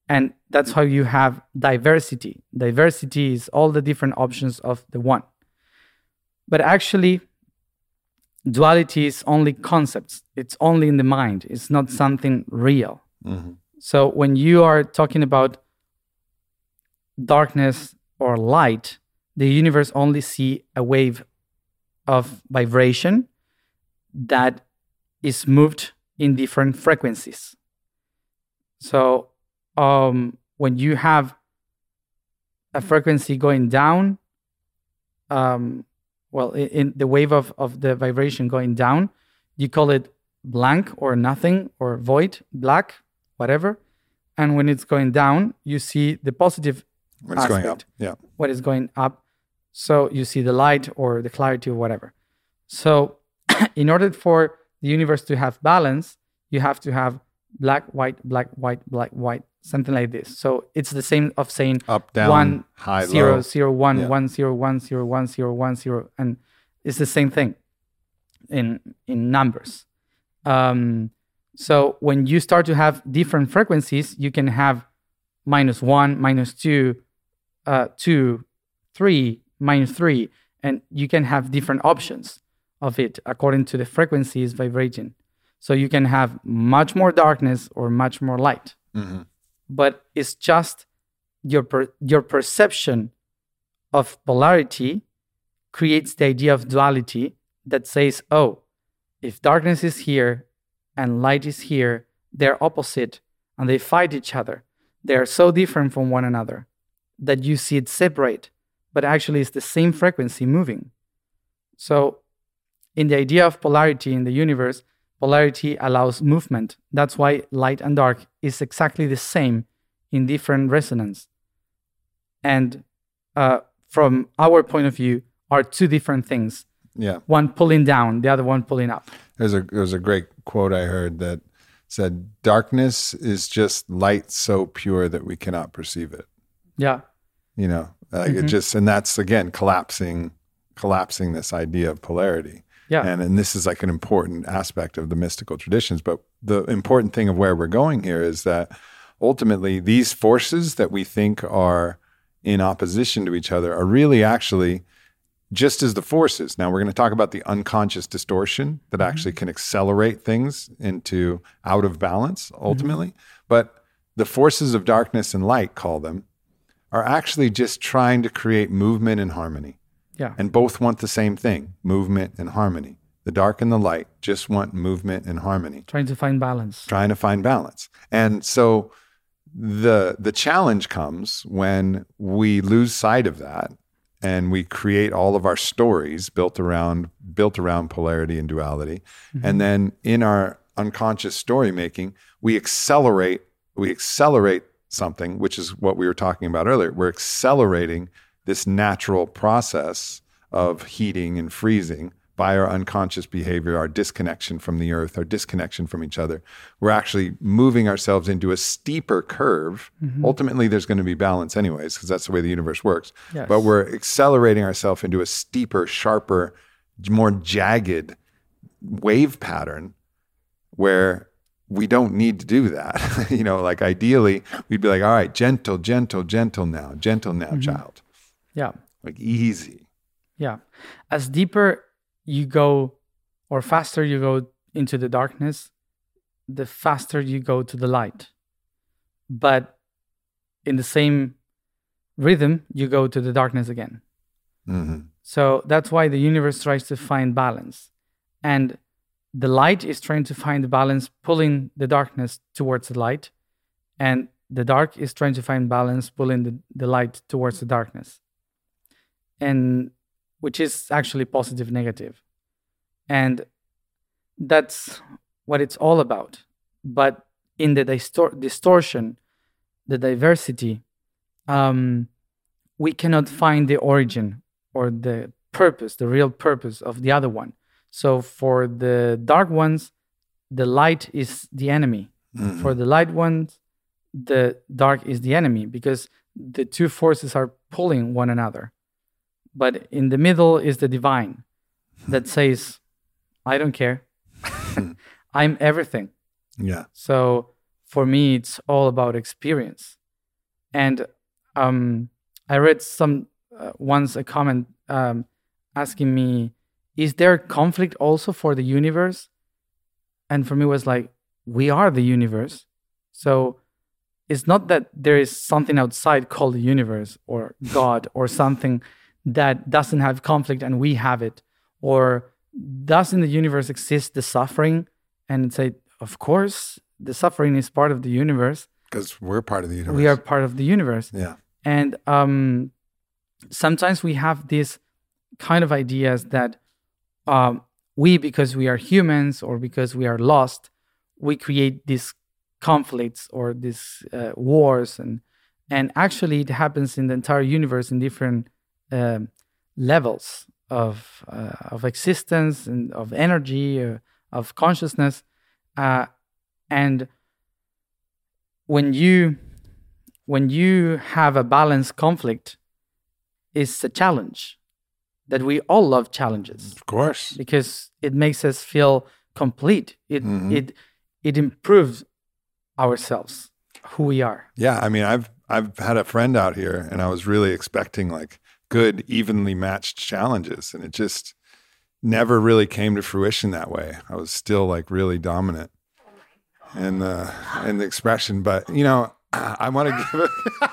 And that's how you have diversity. Diversity is all the different options of the one. But actually, duality is only concepts, it's only in the mind, it's not something real. Mm-hmm. So when you are talking about darkness or light, the universe only see a wave of vibration that is moved in different frequencies. So um, when you have a frequency going down, um, well, in, in the wave of, of the vibration going down, you call it blank or nothing or void, black, whatever. And when it's going down, you see the positive when it's aspect, going up. Yeah. What is going up. So you see the light or the clarity or whatever. So in order for the universe to have balance, you have to have black, white, black, white, black, white, something like this. So it's the same of saying up, down, one, high, zero, low. zero, one, yeah. one, zero, one, zero, one, zero, one, zero, and it's the same thing in in numbers. Um, so when you start to have different frequencies, you can have minus one, minus two, uh, two, three, minus three, and you can have different options of it according to the frequencies vibrating. So you can have much more darkness or much more light. Mm-hmm. But it's just your per- your perception of polarity creates the idea of duality that says, oh, if darkness is here and light is here, they're opposite and they fight each other. They are so different from one another that you see it separate, but actually it's the same frequency moving. So, in the idea of polarity in the universe, polarity allows movement. That's why light and dark is exactly the same in different resonance. And uh, from our point of view, are two different things. Yeah. One pulling down, the other one pulling up. There's a there's a great quote I heard that said darkness is just light so pure that we cannot perceive it. Yeah. You know, like it Mhm. just and that's again collapsing collapsing this idea of polarity. Yeah. And and this is like an important aspect of the mystical traditions. But the important thing of where we're going here is that ultimately these forces that we think are in opposition to each other are really actually just as the forces. Now we're going to talk about the unconscious distortion that mm-hmm. actually can accelerate things into out of balance mm-hmm. ultimately. But the forces of darkness and light, call them, are actually just trying to create movement and harmony. Yeah. And both want the same thing movement and harmony. The dark and the light just want movement and harmony, Trying to find balance. trying to find balance. And so the the challenge comes when we lose sight of that and we create all of our stories built around built around polarity and duality. Mm-hmm. And then in our unconscious story making, we accelerate we accelerate something, which is what we were talking about earlier. We're accelerating this natural process of heating and freezing by our unconscious behavior, our disconnection from the earth, our disconnection from each other. We're actually moving ourselves into a steeper curve. Mm-hmm. Ultimately, there's going to be balance, anyways, because that's the way the universe works. Yes. But we're accelerating ourselves into a steeper, sharper, more jagged wave pattern where we don't need to do that. you know, like ideally, we'd be like, all right, gentle, gentle, gentle now, gentle now, mm-hmm. child. Yeah. Like easy. Yeah. As deeper you go or faster you go into the darkness, the faster you go to the light. But in the same rhythm, you go to the darkness again. hmm So that's why the universe tries to find balance. And the light is trying to find the balance, pulling the darkness towards the light. And the dark is trying to find balance, pulling the, the light towards the darkness. And which is actually positive, negative. And that's what it's all about. But in the distor- distortion, the diversity, um, we cannot find the origin or the purpose, the real purpose of the other one. So for the dark ones, the light is the enemy. Mm-hmm. For the light ones, the dark is the enemy because the two forces are pulling one another. But in the middle is the divine that says, I don't care. I'm everything. Yeah. So for me, it's all about experience. And um, I read some uh, once a comment um, asking me, "Is there conflict also for the universe?" And for me, it was like, "We are the universe." So it's not that there is something outside called the universe or God or something that doesn't have conflict and we have it, or does in the universe exist the suffering? And say, of course, the suffering is part of the universe. Because we're part of the universe. We are part of the universe. Yeah. And um, sometimes we have these kind of ideas that um, we, because we are humans or because we are lost, we create these conflicts or these uh, wars, and and actually it happens in the entire universe in different um, levels of uh, of existence and of energy, uh, of consciousness, uh, and when you when you have a balanced conflict it's a challenge that we all love challenges Of course. because it makes us feel complete it Mhm. it it improves ourselves who we are Yeah. I mean, I've I've had a friend out here and I was really expecting like good, evenly matched challenges. And it just never really came to fruition that way. I was still like really dominant in the in the expression. But you know, I want to give it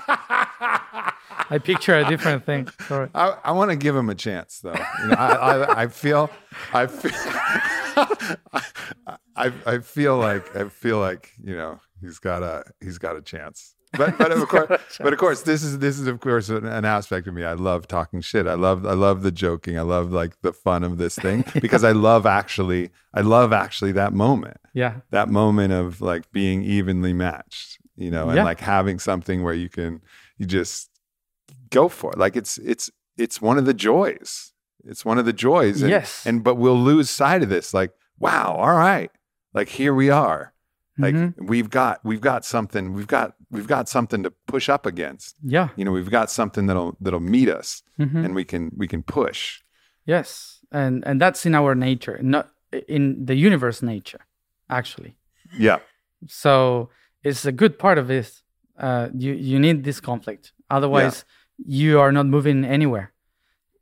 i picture a different thing sorry I, I want to give him a chance, though. You know, I, I, I feel, I feel, I, I feel like, I feel like, you know, he's got a, he's got a chance. But, but of course, but of course, this is, this is of course an, an aspect of me. I love talking shit. I love, I love the joking. I love like the fun of this thing because I love actually, I love actually that moment yeah that moment of like being evenly matched, you know, and Yeah. like having something where you can you just go for it. Like it's it's it's one of the joys. It's one of the joys. And, Yes. And but we'll lose sight of this. Like, wow, all right. Like here we are. Like Mhm. we've got we've got something we've got we've got something to push up against. Yeah. You know, we've got something that'll that'll meet us Mhm. and we can we can push. Yes, and and that's in our nature, not in the universe nature, actually. Yeah. So it's a good part of this. Uh, you you need this conflict, otherwise you are not moving anywhere.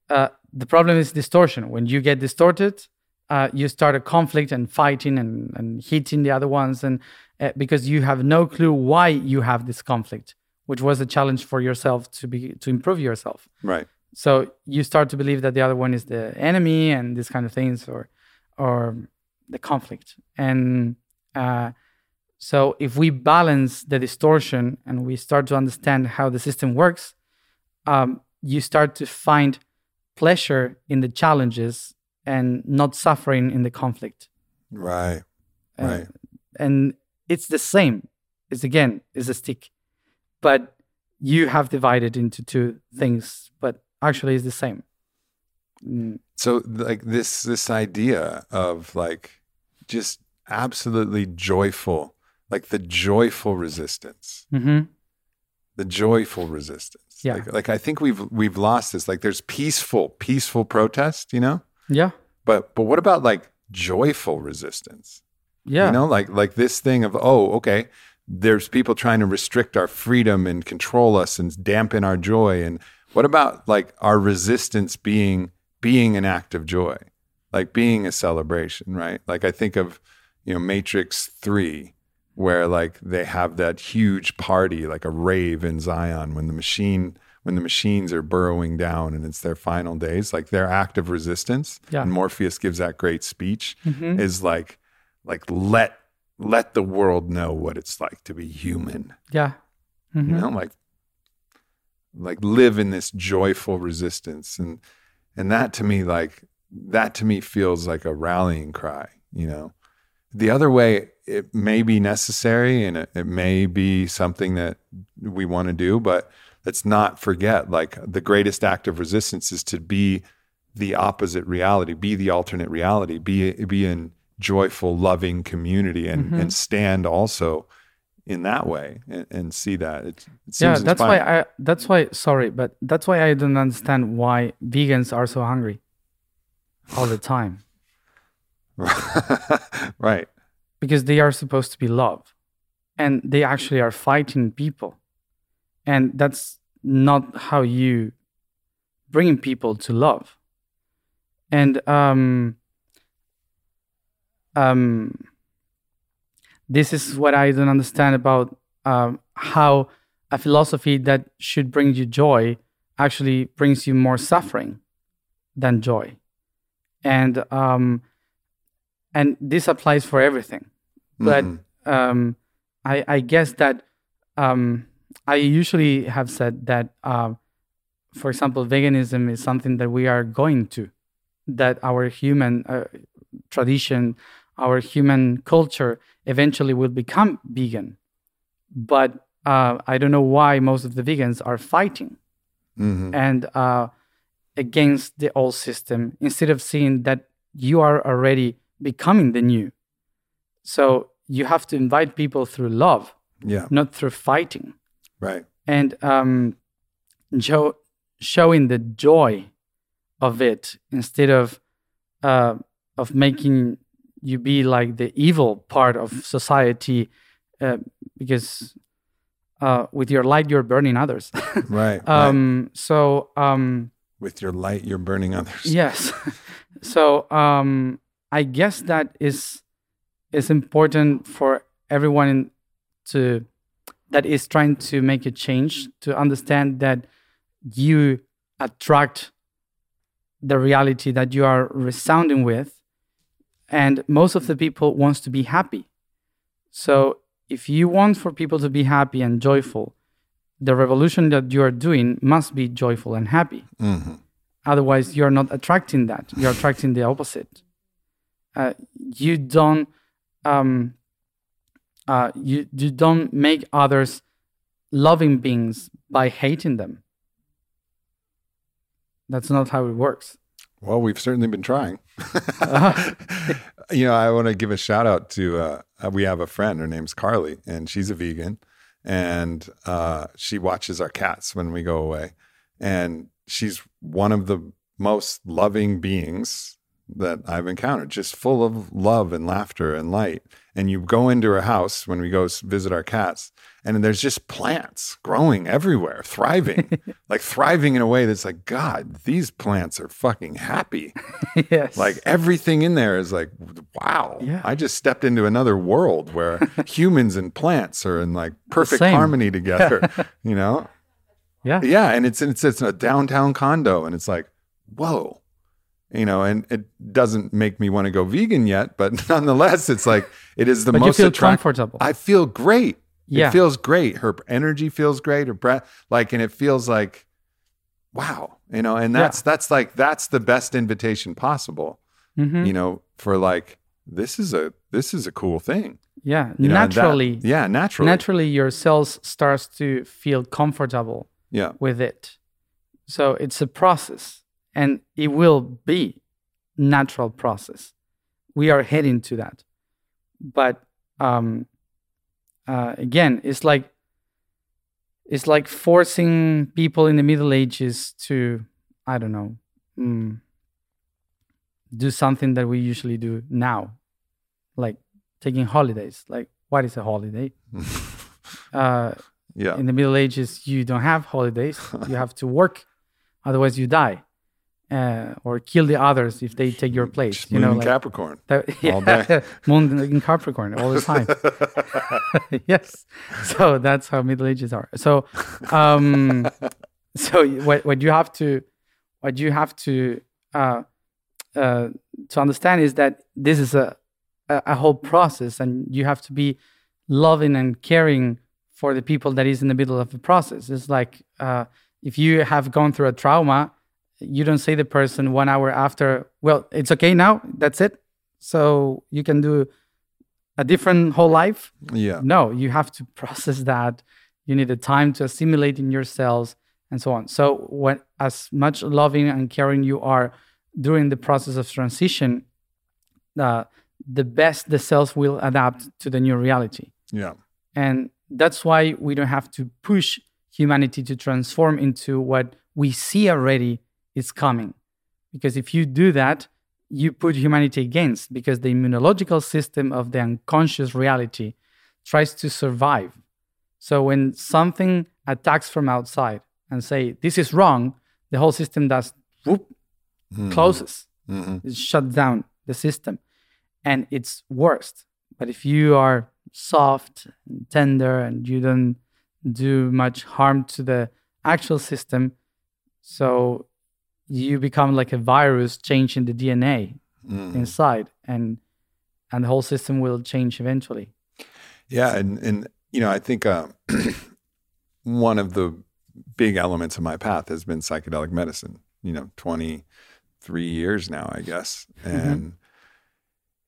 Uh, the problem is distortion. When you get distorted, uh, you start a conflict and fighting and, and hitting the other ones, and uh, because you have no clue why you have this conflict, which was a challenge for yourself to be to improve yourself. Right. So you start to believe that the other one is the enemy and these kind of things, or or the conflict. And uh, so if we balance the distortion and we start to understand how the system works, um, you start to find pleasure in the challenges and not suffering in the conflict. Right. Uh, Right. and it's the same. It's again, it's a stick, but you have divided into two things, but actually it's the same. Mm, So like this this idea of like just absolutely joyful, like the joyful resistance. mhm. The joyful resistance. Yeah. Like, like I think we've we've lost this. Like there's peaceful, peaceful protest, you know? Yeah, But but what about like joyful resistance? yeah, You know, like like this thing of oh, okay, there's people trying to restrict our freedom and control us and dampen our joy. And what about like our resistance being being an act of joy, like being a celebration, right? Like I think of you know Matrix Three, where like they have that huge party, like a rave in Zion when the machine when the machines are burrowing down and it's their final days, like their act of resistance. Yeah. And Morpheus gives that great speech Mhm. is like like let let the world know what it's like to be human yeah. Mhm. you know like like live in this joyful resistance and and that to me like that to me feels like a rallying cry you know the other way it may be necessary and it, it may be something that we want to do but let's not forget like the greatest act of resistance is to be the opposite reality be the alternate reality be be in joyful loving community and Mhm. and stand also in that way and, and see that. It, it yeah that's why i that's why sorry but that's why i don't understand why vegans are so hungry all the time. Right. Because they are supposed to be love and they actually are fighting people and that's not how you bring people to love. And um um this is what i don't understand about um, how a philosophy that should bring you joy actually brings you more suffering than joy. And um and this applies for everything. But Mhm. um, I, I guess that um, I usually have said that, um, for example, veganism is something that we are going to, that our human uh, tradition, our human culture eventually will become vegan. But uh, I don't know why most of the vegans are fighting Mhm. and uh, against the old system instead of seeing that you are already becoming the new. So you have to invite people through love, yeah not through fighting, right and um, show, showing the joy of it instead of uh, of making you be like the evil part of society, uh, because uh, with your light you're burning others. right, right. um, so um, with your light you're burning others Yes. so um, I guess that is is important for everyone to that is trying to make a change to understand that you attract the reality that you are resounding with and most of the people wants to be happy. So if you want for people to be happy and joyful the revolution that you are doing must be joyful and happy. Mhm. otherwise you're not attracting that. You're attracting the opposite. Uh, you don't um, uh, you, you don't make others loving beings by hating them that's not how it works Well, we've certainly been trying. you know, I want to give a shout out to uh, uh, we have a friend. Her name's Carly, and she's a vegan, and uh, she watches our cats when we go away, and she's one of the most loving beings that I've encountered, just full of love and laughter and light. And you go into her house when we go visit our cats, and there's just plants growing everywhere, thriving, like thriving in a way that's like, God, these plants are fucking happy. yes. Like everything in there is like, wow, Yeah. I just stepped into another world where humans and plants are in like perfect harmony together, you know? yeah. Yeah, and it's it's it's a downtown condo, and it's like, whoa, you know, and it doesn't make me want to go vegan yet, but nonetheless, it's like it is the But you most feel attract- comfortable. I feel great. Yeah. It feels great. Her energy feels great. Her breath, like, and it feels like, wow, you know, and Yeah. that's that's like that's the best invitation possible, Mhm. you know, for like this is a this is a cool thing. Yeah. You know, and that- naturally, yeah, naturally, naturally, your cells starts to feel comfortable yeah, with it. So it's a process, and it will be natural process. We are heading to that, but um, uh, again, it's like it's like forcing people in the Middle Ages to I don't know mm, do something that we usually do now, like taking holidays. Like, what is a holiday? uh, yeah, in the Middle Ages, you don't have holidays. you have to work, otherwise you die, uh, or kill the others if they take your place. Just you know, like Capricorn. that, all yeah, day. moon in Capricorn all the time. yes, so that's how Middle Ages are. So, um, so what what you have to what you have to uh, uh, to understand is that this is a, a a whole process, and you have to be loving and caring for the people that is in the middle of the process. It's like uh, if you have gone through a trauma, you don't say the person one hour after, well, it's okay now, that's it. So you can do a different whole life. yeah, No, you have to process that. You need the time to assimilate in your cells and so on. So when as much loving and caring you are during the process of transition, uh, the best the cells will adapt to the new reality. yeah, And that's why we don't have to push humanity to transform into what we see already is coming. Because if you do that, you put humanity against because the immunological system of the unconscious reality tries to survive. So when something attacks from outside and say this is wrong, the whole system does whoop, closes, Mhm. it shuts down the system, and it's worst. But if you are soft and tender and you don't do much harm to the actual system, so you become like a virus changing the DNA Mhm. inside, and and the whole system will change eventually. Yeah, and and you know, I think uh, one of the big elements of my path has been psychedelic medicine. You know, twenty three years now, I guess, and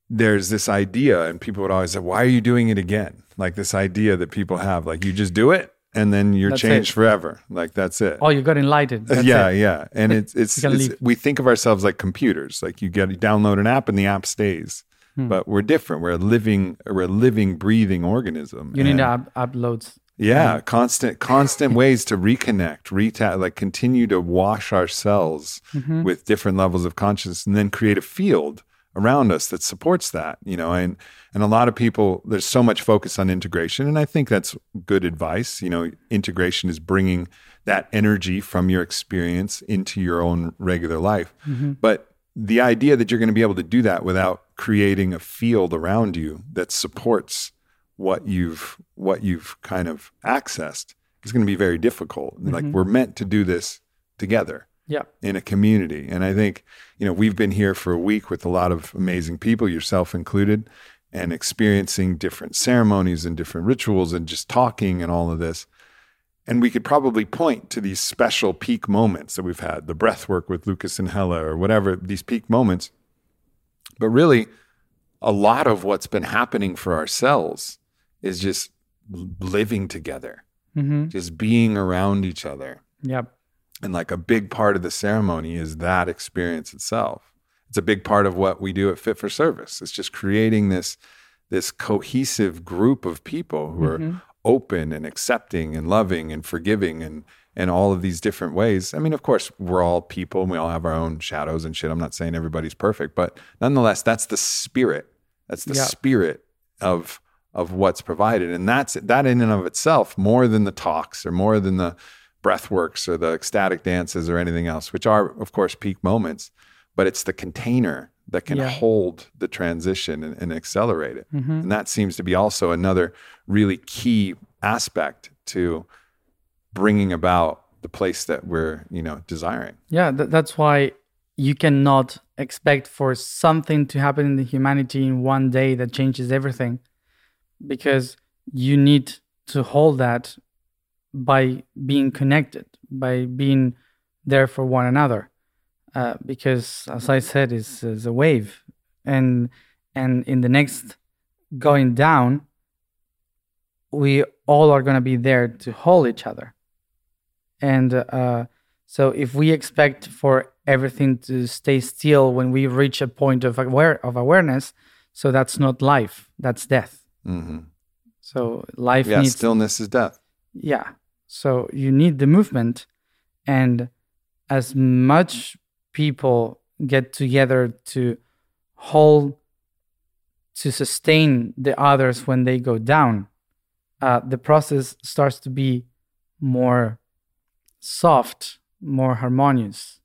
there's this idea, and people would always say, "Why are you doing it again?" Like this idea that people have, like you just do it and then you're That's changed it. forever. Like that's it. Oh, you got enlightened. That's yeah, it. yeah, and it's it's, it's we think of ourselves like computers. Like you get you download an app and the app stays, Hmm. but we're different. We're a living, we're a living, breathing organism. You need to up- upload. yeah, constant, constant ways to reconnect, reta- like continue to wash ourselves Mhm. with different levels of consciousness, and then create a field around us that supports that. You know, and and a lot of people, there's so much focus on integration, and I think that's good advice. You know, integration is bringing that energy from your experience into your own regular life, mm-hmm. but the idea that you're going to be able to do that without creating a field around you that supports what you've what you've kind of accessed is going to be very difficult. Like mm-hmm. we're meant to do this together Yeah. in a community. And I think, you know, we've been here for a week with a lot of amazing people, yourself included, and experiencing different ceremonies and different rituals and just talking and all of this. And we could probably point to these special peak moments that we've had, the breath work with Lucas and Hella or whatever, these peak moments. But really, a lot of what's been happening for ourselves is just living together, hmm just being around each other. Yep. And like a big part of the ceremony is that experience itself. It's a big part of what we do at Fit for Service. It's just creating this this cohesive group of people who Mm-hmm. are open and accepting and loving and forgiving and and all of these different ways. I mean, of course, we're all people and we all have our own shadows and shit. I'm not saying everybody's perfect, but nonetheless, that's the spirit. That's the Yeah. spirit of of what's provided. And that's that in and of itself, more than the talks or more than the breathworks or the ecstatic dances or anything else, which are, of course, peak moments, but it's the container that can Yeah. hold the transition and, and accelerate it. Mhm. And that seems to be also another really key aspect to bringing about the place that we're, you know, desiring. Yeah, th- that's why you cannot expect for something to happen in the humanity in one day that changes everything because you need to hold that by being connected, by being there for one another. Uh, because, as I said, it's, it's a wave, and and in the next going down, we all are going to be there to hold each other, and uh, so if we expect for everything to stay still when we reach a point of aware of awareness, so that's not life, that's death. hmm So life Yeah, needs stillness is death. yeah. So you need the movement and as much people get together to hold to sustain the others when they go down, uh, the process starts to be more soft, more harmonious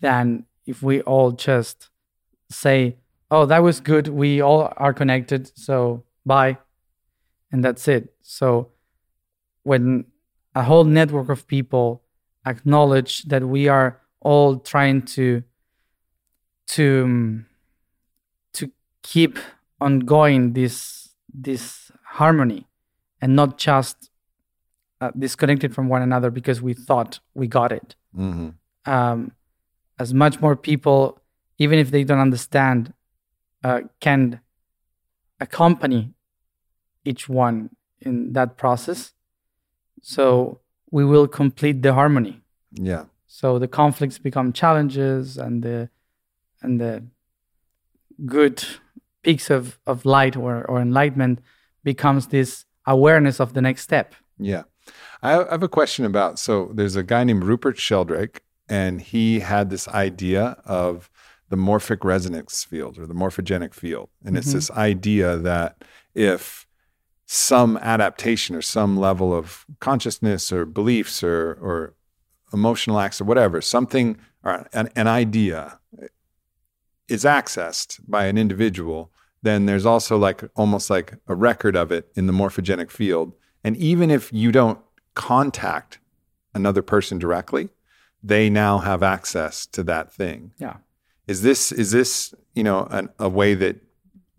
than if we all just say, "Oh, that was good. We all are connected, so bye," and that's it. So when a whole network of people acknowledge that we are all trying to to um, to keep ongoing this this harmony and not just uh, disconnected from one another because we thought we got it hmm um, as much more people, even if they don't understand, uh, can accompany each one in that process. So we will complete the harmony. Yeah. So the conflicts become challenges, and the and the good peaks of, of light or, or enlightenment becomes this awareness of the next step. Yeah. I I have a question about so there's a guy named Rupert Sheldrake, and he had this idea of the morphic resonance field or the morphogenic field. And it's Mhm. this idea that if some adaptation or some level of consciousness or beliefs or, or emotional acts or whatever, something or an, an idea is accessed by an individual, then there's also like almost like a record of it in the morphogenic field. And even if you don't contact another person directly, they now have access to that thing. Yeah. Is this is this you know an, a way that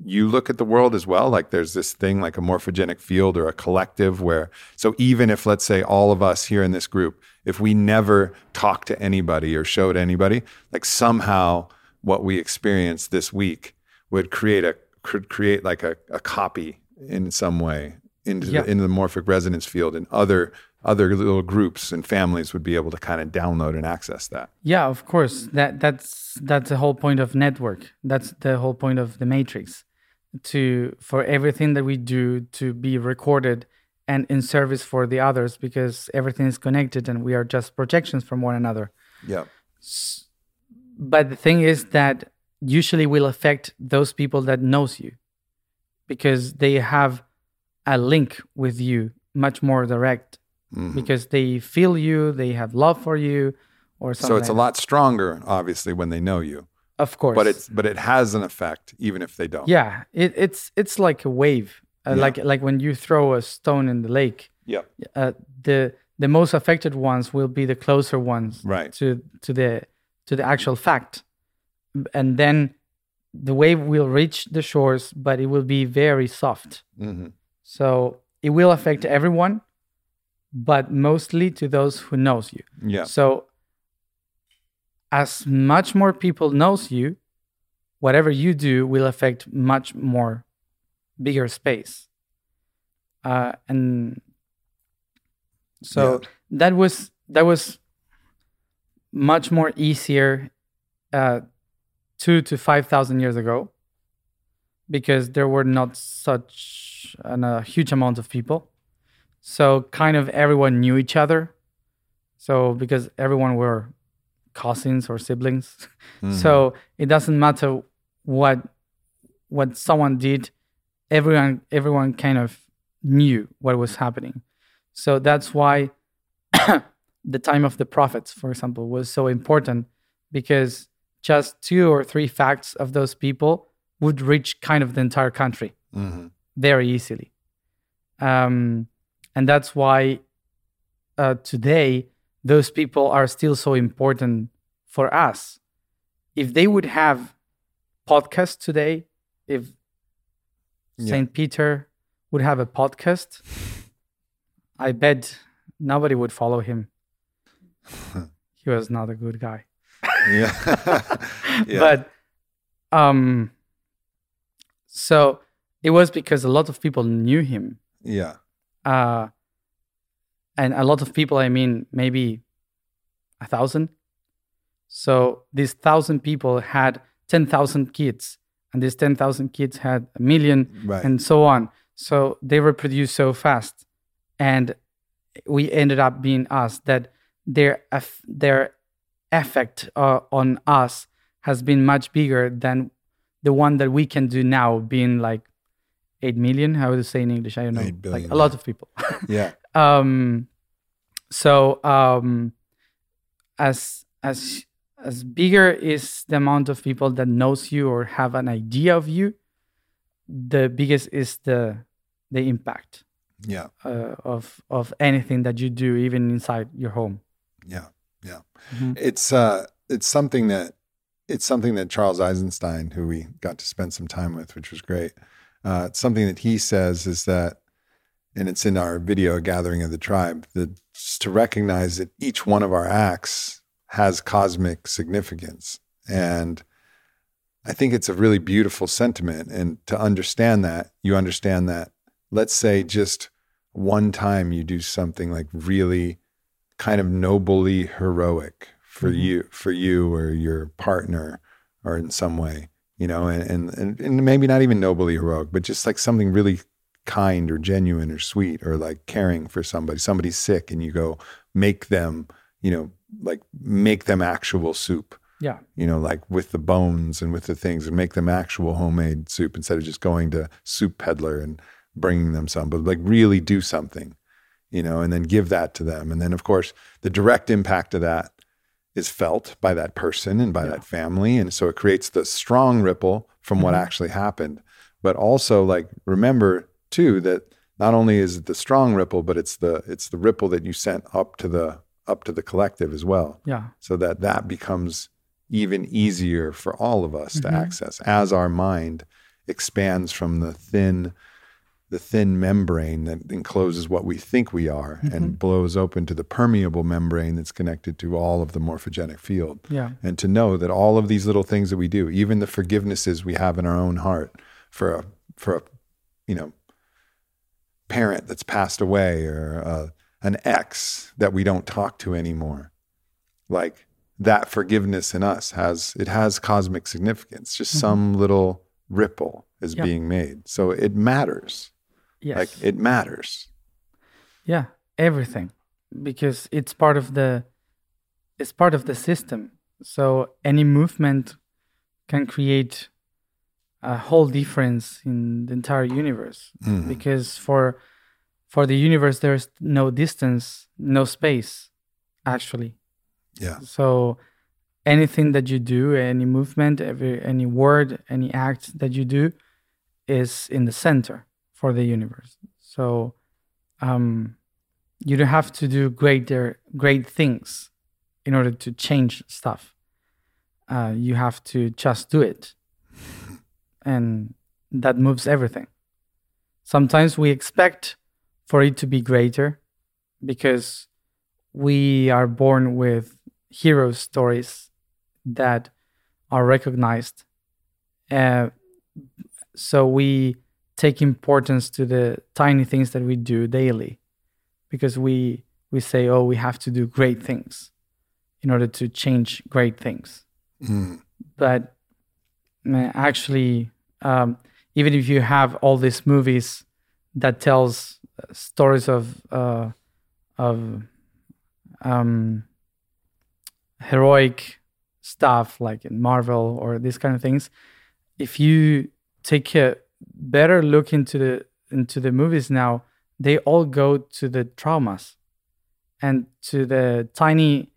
you look at the world as well? Like there's this thing like a morphogenic field or a collective where so even if let's say all of us here in this group, if we never talked to anybody or showed anybody, like somehow what we experienced this week would create a could create like a, a copy in some way into Yeah. the, into the morphic resonance field, and other other little groups and families would be able to kind of download and access that. Yeah, of course. That that's that's the whole point of network. That's the whole point of the matrix. To for everything that we do to be recorded and in service for the others because everything is connected and we are just projections from one another. Yeah. But the thing is that usually will affect those people that knows you because they have a link with you much more direct Mhm. because they feel you, they have love for you or something. So it's a lot stronger, obviously, when they know you. Of course. But it's but it has an effect even if they don't. Yeah, it, it's it's like a wave, uh, Yeah. like like when you throw a stone in the lake. Yeah. Uh, the the most affected ones will be the closer ones Right. to to the to the actual fact, and then the wave will reach the shores, but it will be very soft. hmm So it will affect everyone, but mostly to those who knows you. Yeah. So as much more people knows you, whatever you do will affect much more bigger space. Uh, and so that was that was much more easier uh, two to five thousand years ago. because there were not such an, a huge amount of people. So kind of everyone knew each other. So because everyone were cousins or siblings, so it doesn't matter what what someone did. Everyone everyone kind of knew what was happening. So that's why the time of the prophets, for example, was so important because just two or three facts of those people would reach kind of the entire country Mhm. very easily. Um, and that's why uh, today those people are still so important for us. If they would have podcasts today, if Yeah. St. Peter would have a podcast, I bet nobody would follow him. he was not a good guy. Yeah. yeah. But um so it was because a lot of people knew him. yeah. Uh and a lot of people, I mean maybe a thousand. So these thousand people had ten thousand kids, and these ten thousand kids had a million Right. and so on. So they reproduce so fast, and we ended up being us. That their their effect uh, on us has been much bigger than the one that we can do now, being like eight million. How would you say in English? I don't know. Eight billion, like a lot of people. yeah. um, so um, as as as bigger is the amount of people that knows you or have an idea of you, the biggest is the the impact Yeah. uh, of of anything that you do, even inside your home. Yeah. Yeah. Mhm. It's uh it's something that it's something that Charles Eisenstein, who we got to spend some time with, which was great. Uh, something that he says is that, and it's in our video gathering of the tribe, that to recognize that each one of our acts has cosmic significance. And I think it's a really beautiful sentiment. And to understand that, you understand that, let's say just one time you do something like really kind of nobly heroic for Mhm. you for you or your partner or in some way you know and, and and maybe not even nobly heroic but just like something really kind or genuine or sweet or like caring for somebody. Somebody's sick and you go make them you know like make them actual soup. Yeah, you know, like with the bones and with the things and make them actual homemade soup instead of just going to soup peddler and bringing them some, but like really do something, you know, and then give that to them. And then, of course, the direct impact of that is felt by that person and by Yeah. that family. And so it creates the strong ripple from what Mhm. actually happened. But also, like, remember too that not only is it the strong ripple, but it's the it's the ripple that you sent up to the up to the collective as well yeah, so that that becomes even easier for all of us to Mhm. access as our mind expands from the thin the thin membrane that encloses what we think we are and blows open to the permeable membrane that's connected to all of the morphogenic field. Yeah, and to know that all of these little things that we do even the forgivenesses we have in our own heart for a for a you know parent that's passed away or uh, an ex that we don't talk to anymore like that forgiveness in us has it has cosmic significance. Just Mhm. some little ripple is Yeah. being made. So it matters yes, like it matters yeah, everything, because it's part of the it's part of the system. So any movement can create a whole difference in the entire universe. Mhm. because for for the universe there's no distance no space actually yeah so anything that you do any movement every any word any act that you do is in the center for the universe. So um you don't have to do greater great things in order to change stuff. Uh, you have to just do it. And that moves everything. Sometimes we expect for it to be greater because we are born with hero stories that are recognized. Uh, so we take importance to the tiny things that we do daily because we we say oh we have to do great things in order to change great things Mm. but actually um, even if you have all these movies that tells uh, stories of uh, of um, heroic stuff like in Marvel or these kind of things, if you take a better look into the into the movies now, they all go to the traumas and to the tiny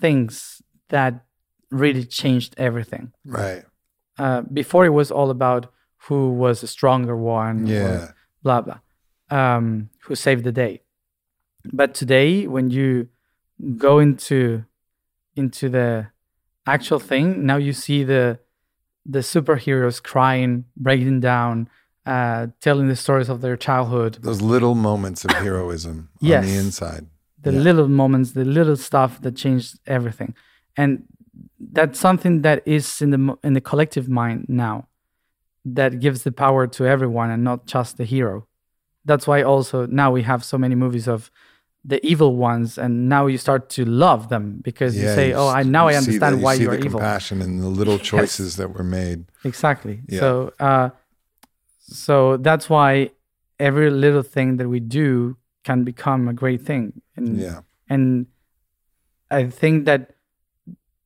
things that really changed everything. Right. Uh, before it was all about who was a stronger one, Yeah. blah blah, um, who saved the day. But today, when you go into into the actual thing, now you see the the superheroes crying, breaking down, uh, telling the stories of their childhood, Those little moments of heroism on the inside. the Yeah. little moments, the little stuff that changed everything, and that's something that is in the in the collective mind now, that gives the power to everyone and not just the hero. That's why also now we have so many movies of the evil ones, and now you start to love them because you say, "Oh, I now I understand the- you why see you are the evil." compassion and the little choices that were made. Exactly. Yeah. So, uh, so that's why every little thing that we do can become a great thing. And Yeah. and I think that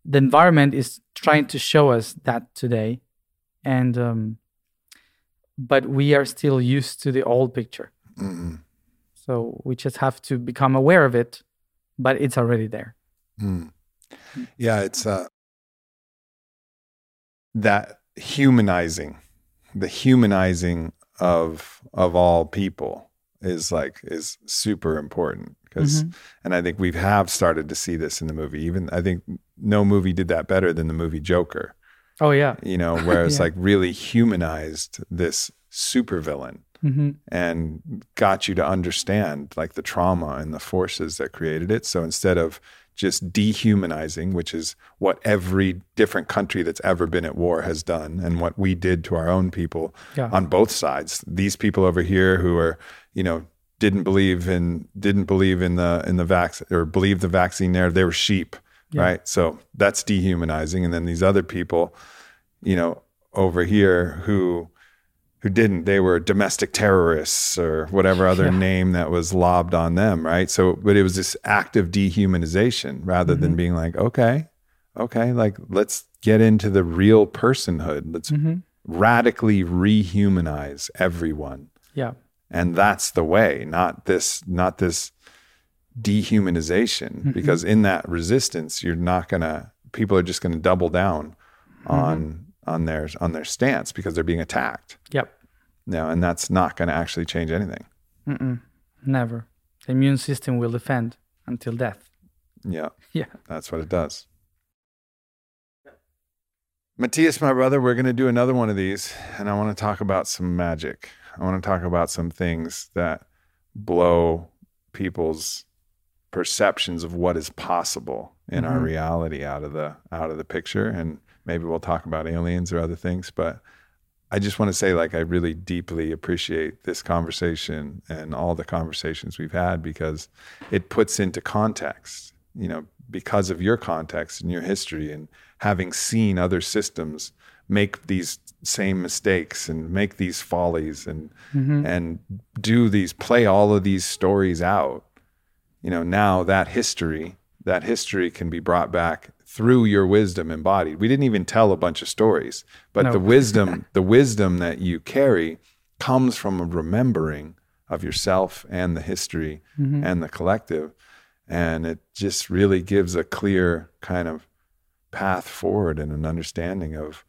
the environment is trying to show us that today, and um, but we are still used to the old picture. Mm-mm. So we just have to become aware of it, but it's already there. Mm. Yeah, it's uh, that humanizing, the humanizing of of all people is like is super important because, Mhm. and I think we have started to see this in the movie. Even I think no movie did that better than the movie Joker. Oh yeah. You know, where it's Yeah. like really humanized this supervillain hmm and got you to understand like the trauma and the forces that created it. So instead of just dehumanizing, which is what every different country that's ever been at war has done, and what we did to our own people Yeah. on both sides. These people over here who are, you know, didn't believe in didn't believe in the in the vaccine or believe the vaccine there. They were sheep, Yeah. right? So that's dehumanizing. And then these other people, you know, over here who who didn't. They were domestic terrorists or whatever other Yeah. name that was lobbed on them, right? So, but it was this act of dehumanization rather than Mhm. being like, okay, okay, like let's get into the real personhood. Let's hmm radically rehumanize everyone. Yeah. And that's the way, not this, not this dehumanization. Mhm. Because in that resistance, you're not gonna. People are just gonna double down on on their on their stance because they're being attacked. Yep. No, and that's not going to actually change anything. Mm-mm. Never. The immune system will defend until death. Yeah, Yeah. that's what it does. Matías, my brother, we're going to do another one of these, and I want to talk about some magic. I want to talk about some things that blow people's perceptions of what is possible in our Mhm. reality out of the out of the picture and maybe we'll talk about aliens or other things but I just want to say like I really deeply appreciate this conversation and all the conversations we've had because it puts into context you know because of your context and your history and having seen other systems make these same mistakes and make these follies and hmm and do these play all of these stories out you know now that history that history can be brought back through your wisdom embodied we didn't even tell a bunch of stories but No. the wisdom the wisdom that you carry comes from a remembering of yourself and the history hmm and the collective. And it just really gives a clear kind of path forward and an understanding of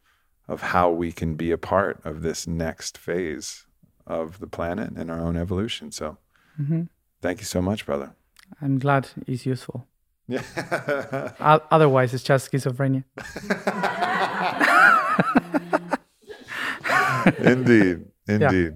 of how we can be a part of this next phase of the planet and our own evolution. So hmm thank you so much brother. I'm glad it's useful. Yeah. Otherwise, it's just schizophrenia. indeed. Indeed.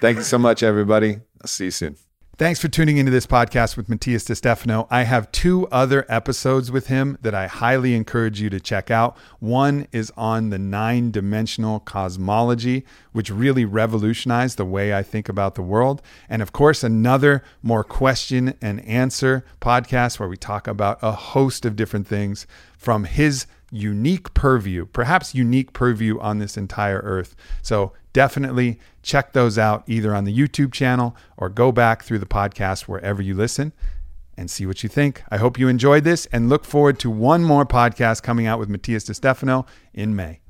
Thank you so much everybody. I'll see you soon Thanks for tuning into this podcast with Matías DeStefano. I have two other episodes with him that I highly encourage you to check out. One is on the nine dimensional cosmology, which really revolutionized the way I think about the world. And of course, another more question and answer podcast where we talk about a host of different things from his unique purview, perhaps unique purview on this entire earth. So definitely check those out either on the YouTube channel or go back through the podcast wherever you listen and see what you think. I hope you enjoyed this and look forward to one more podcast coming out with Matías De Stefano in May.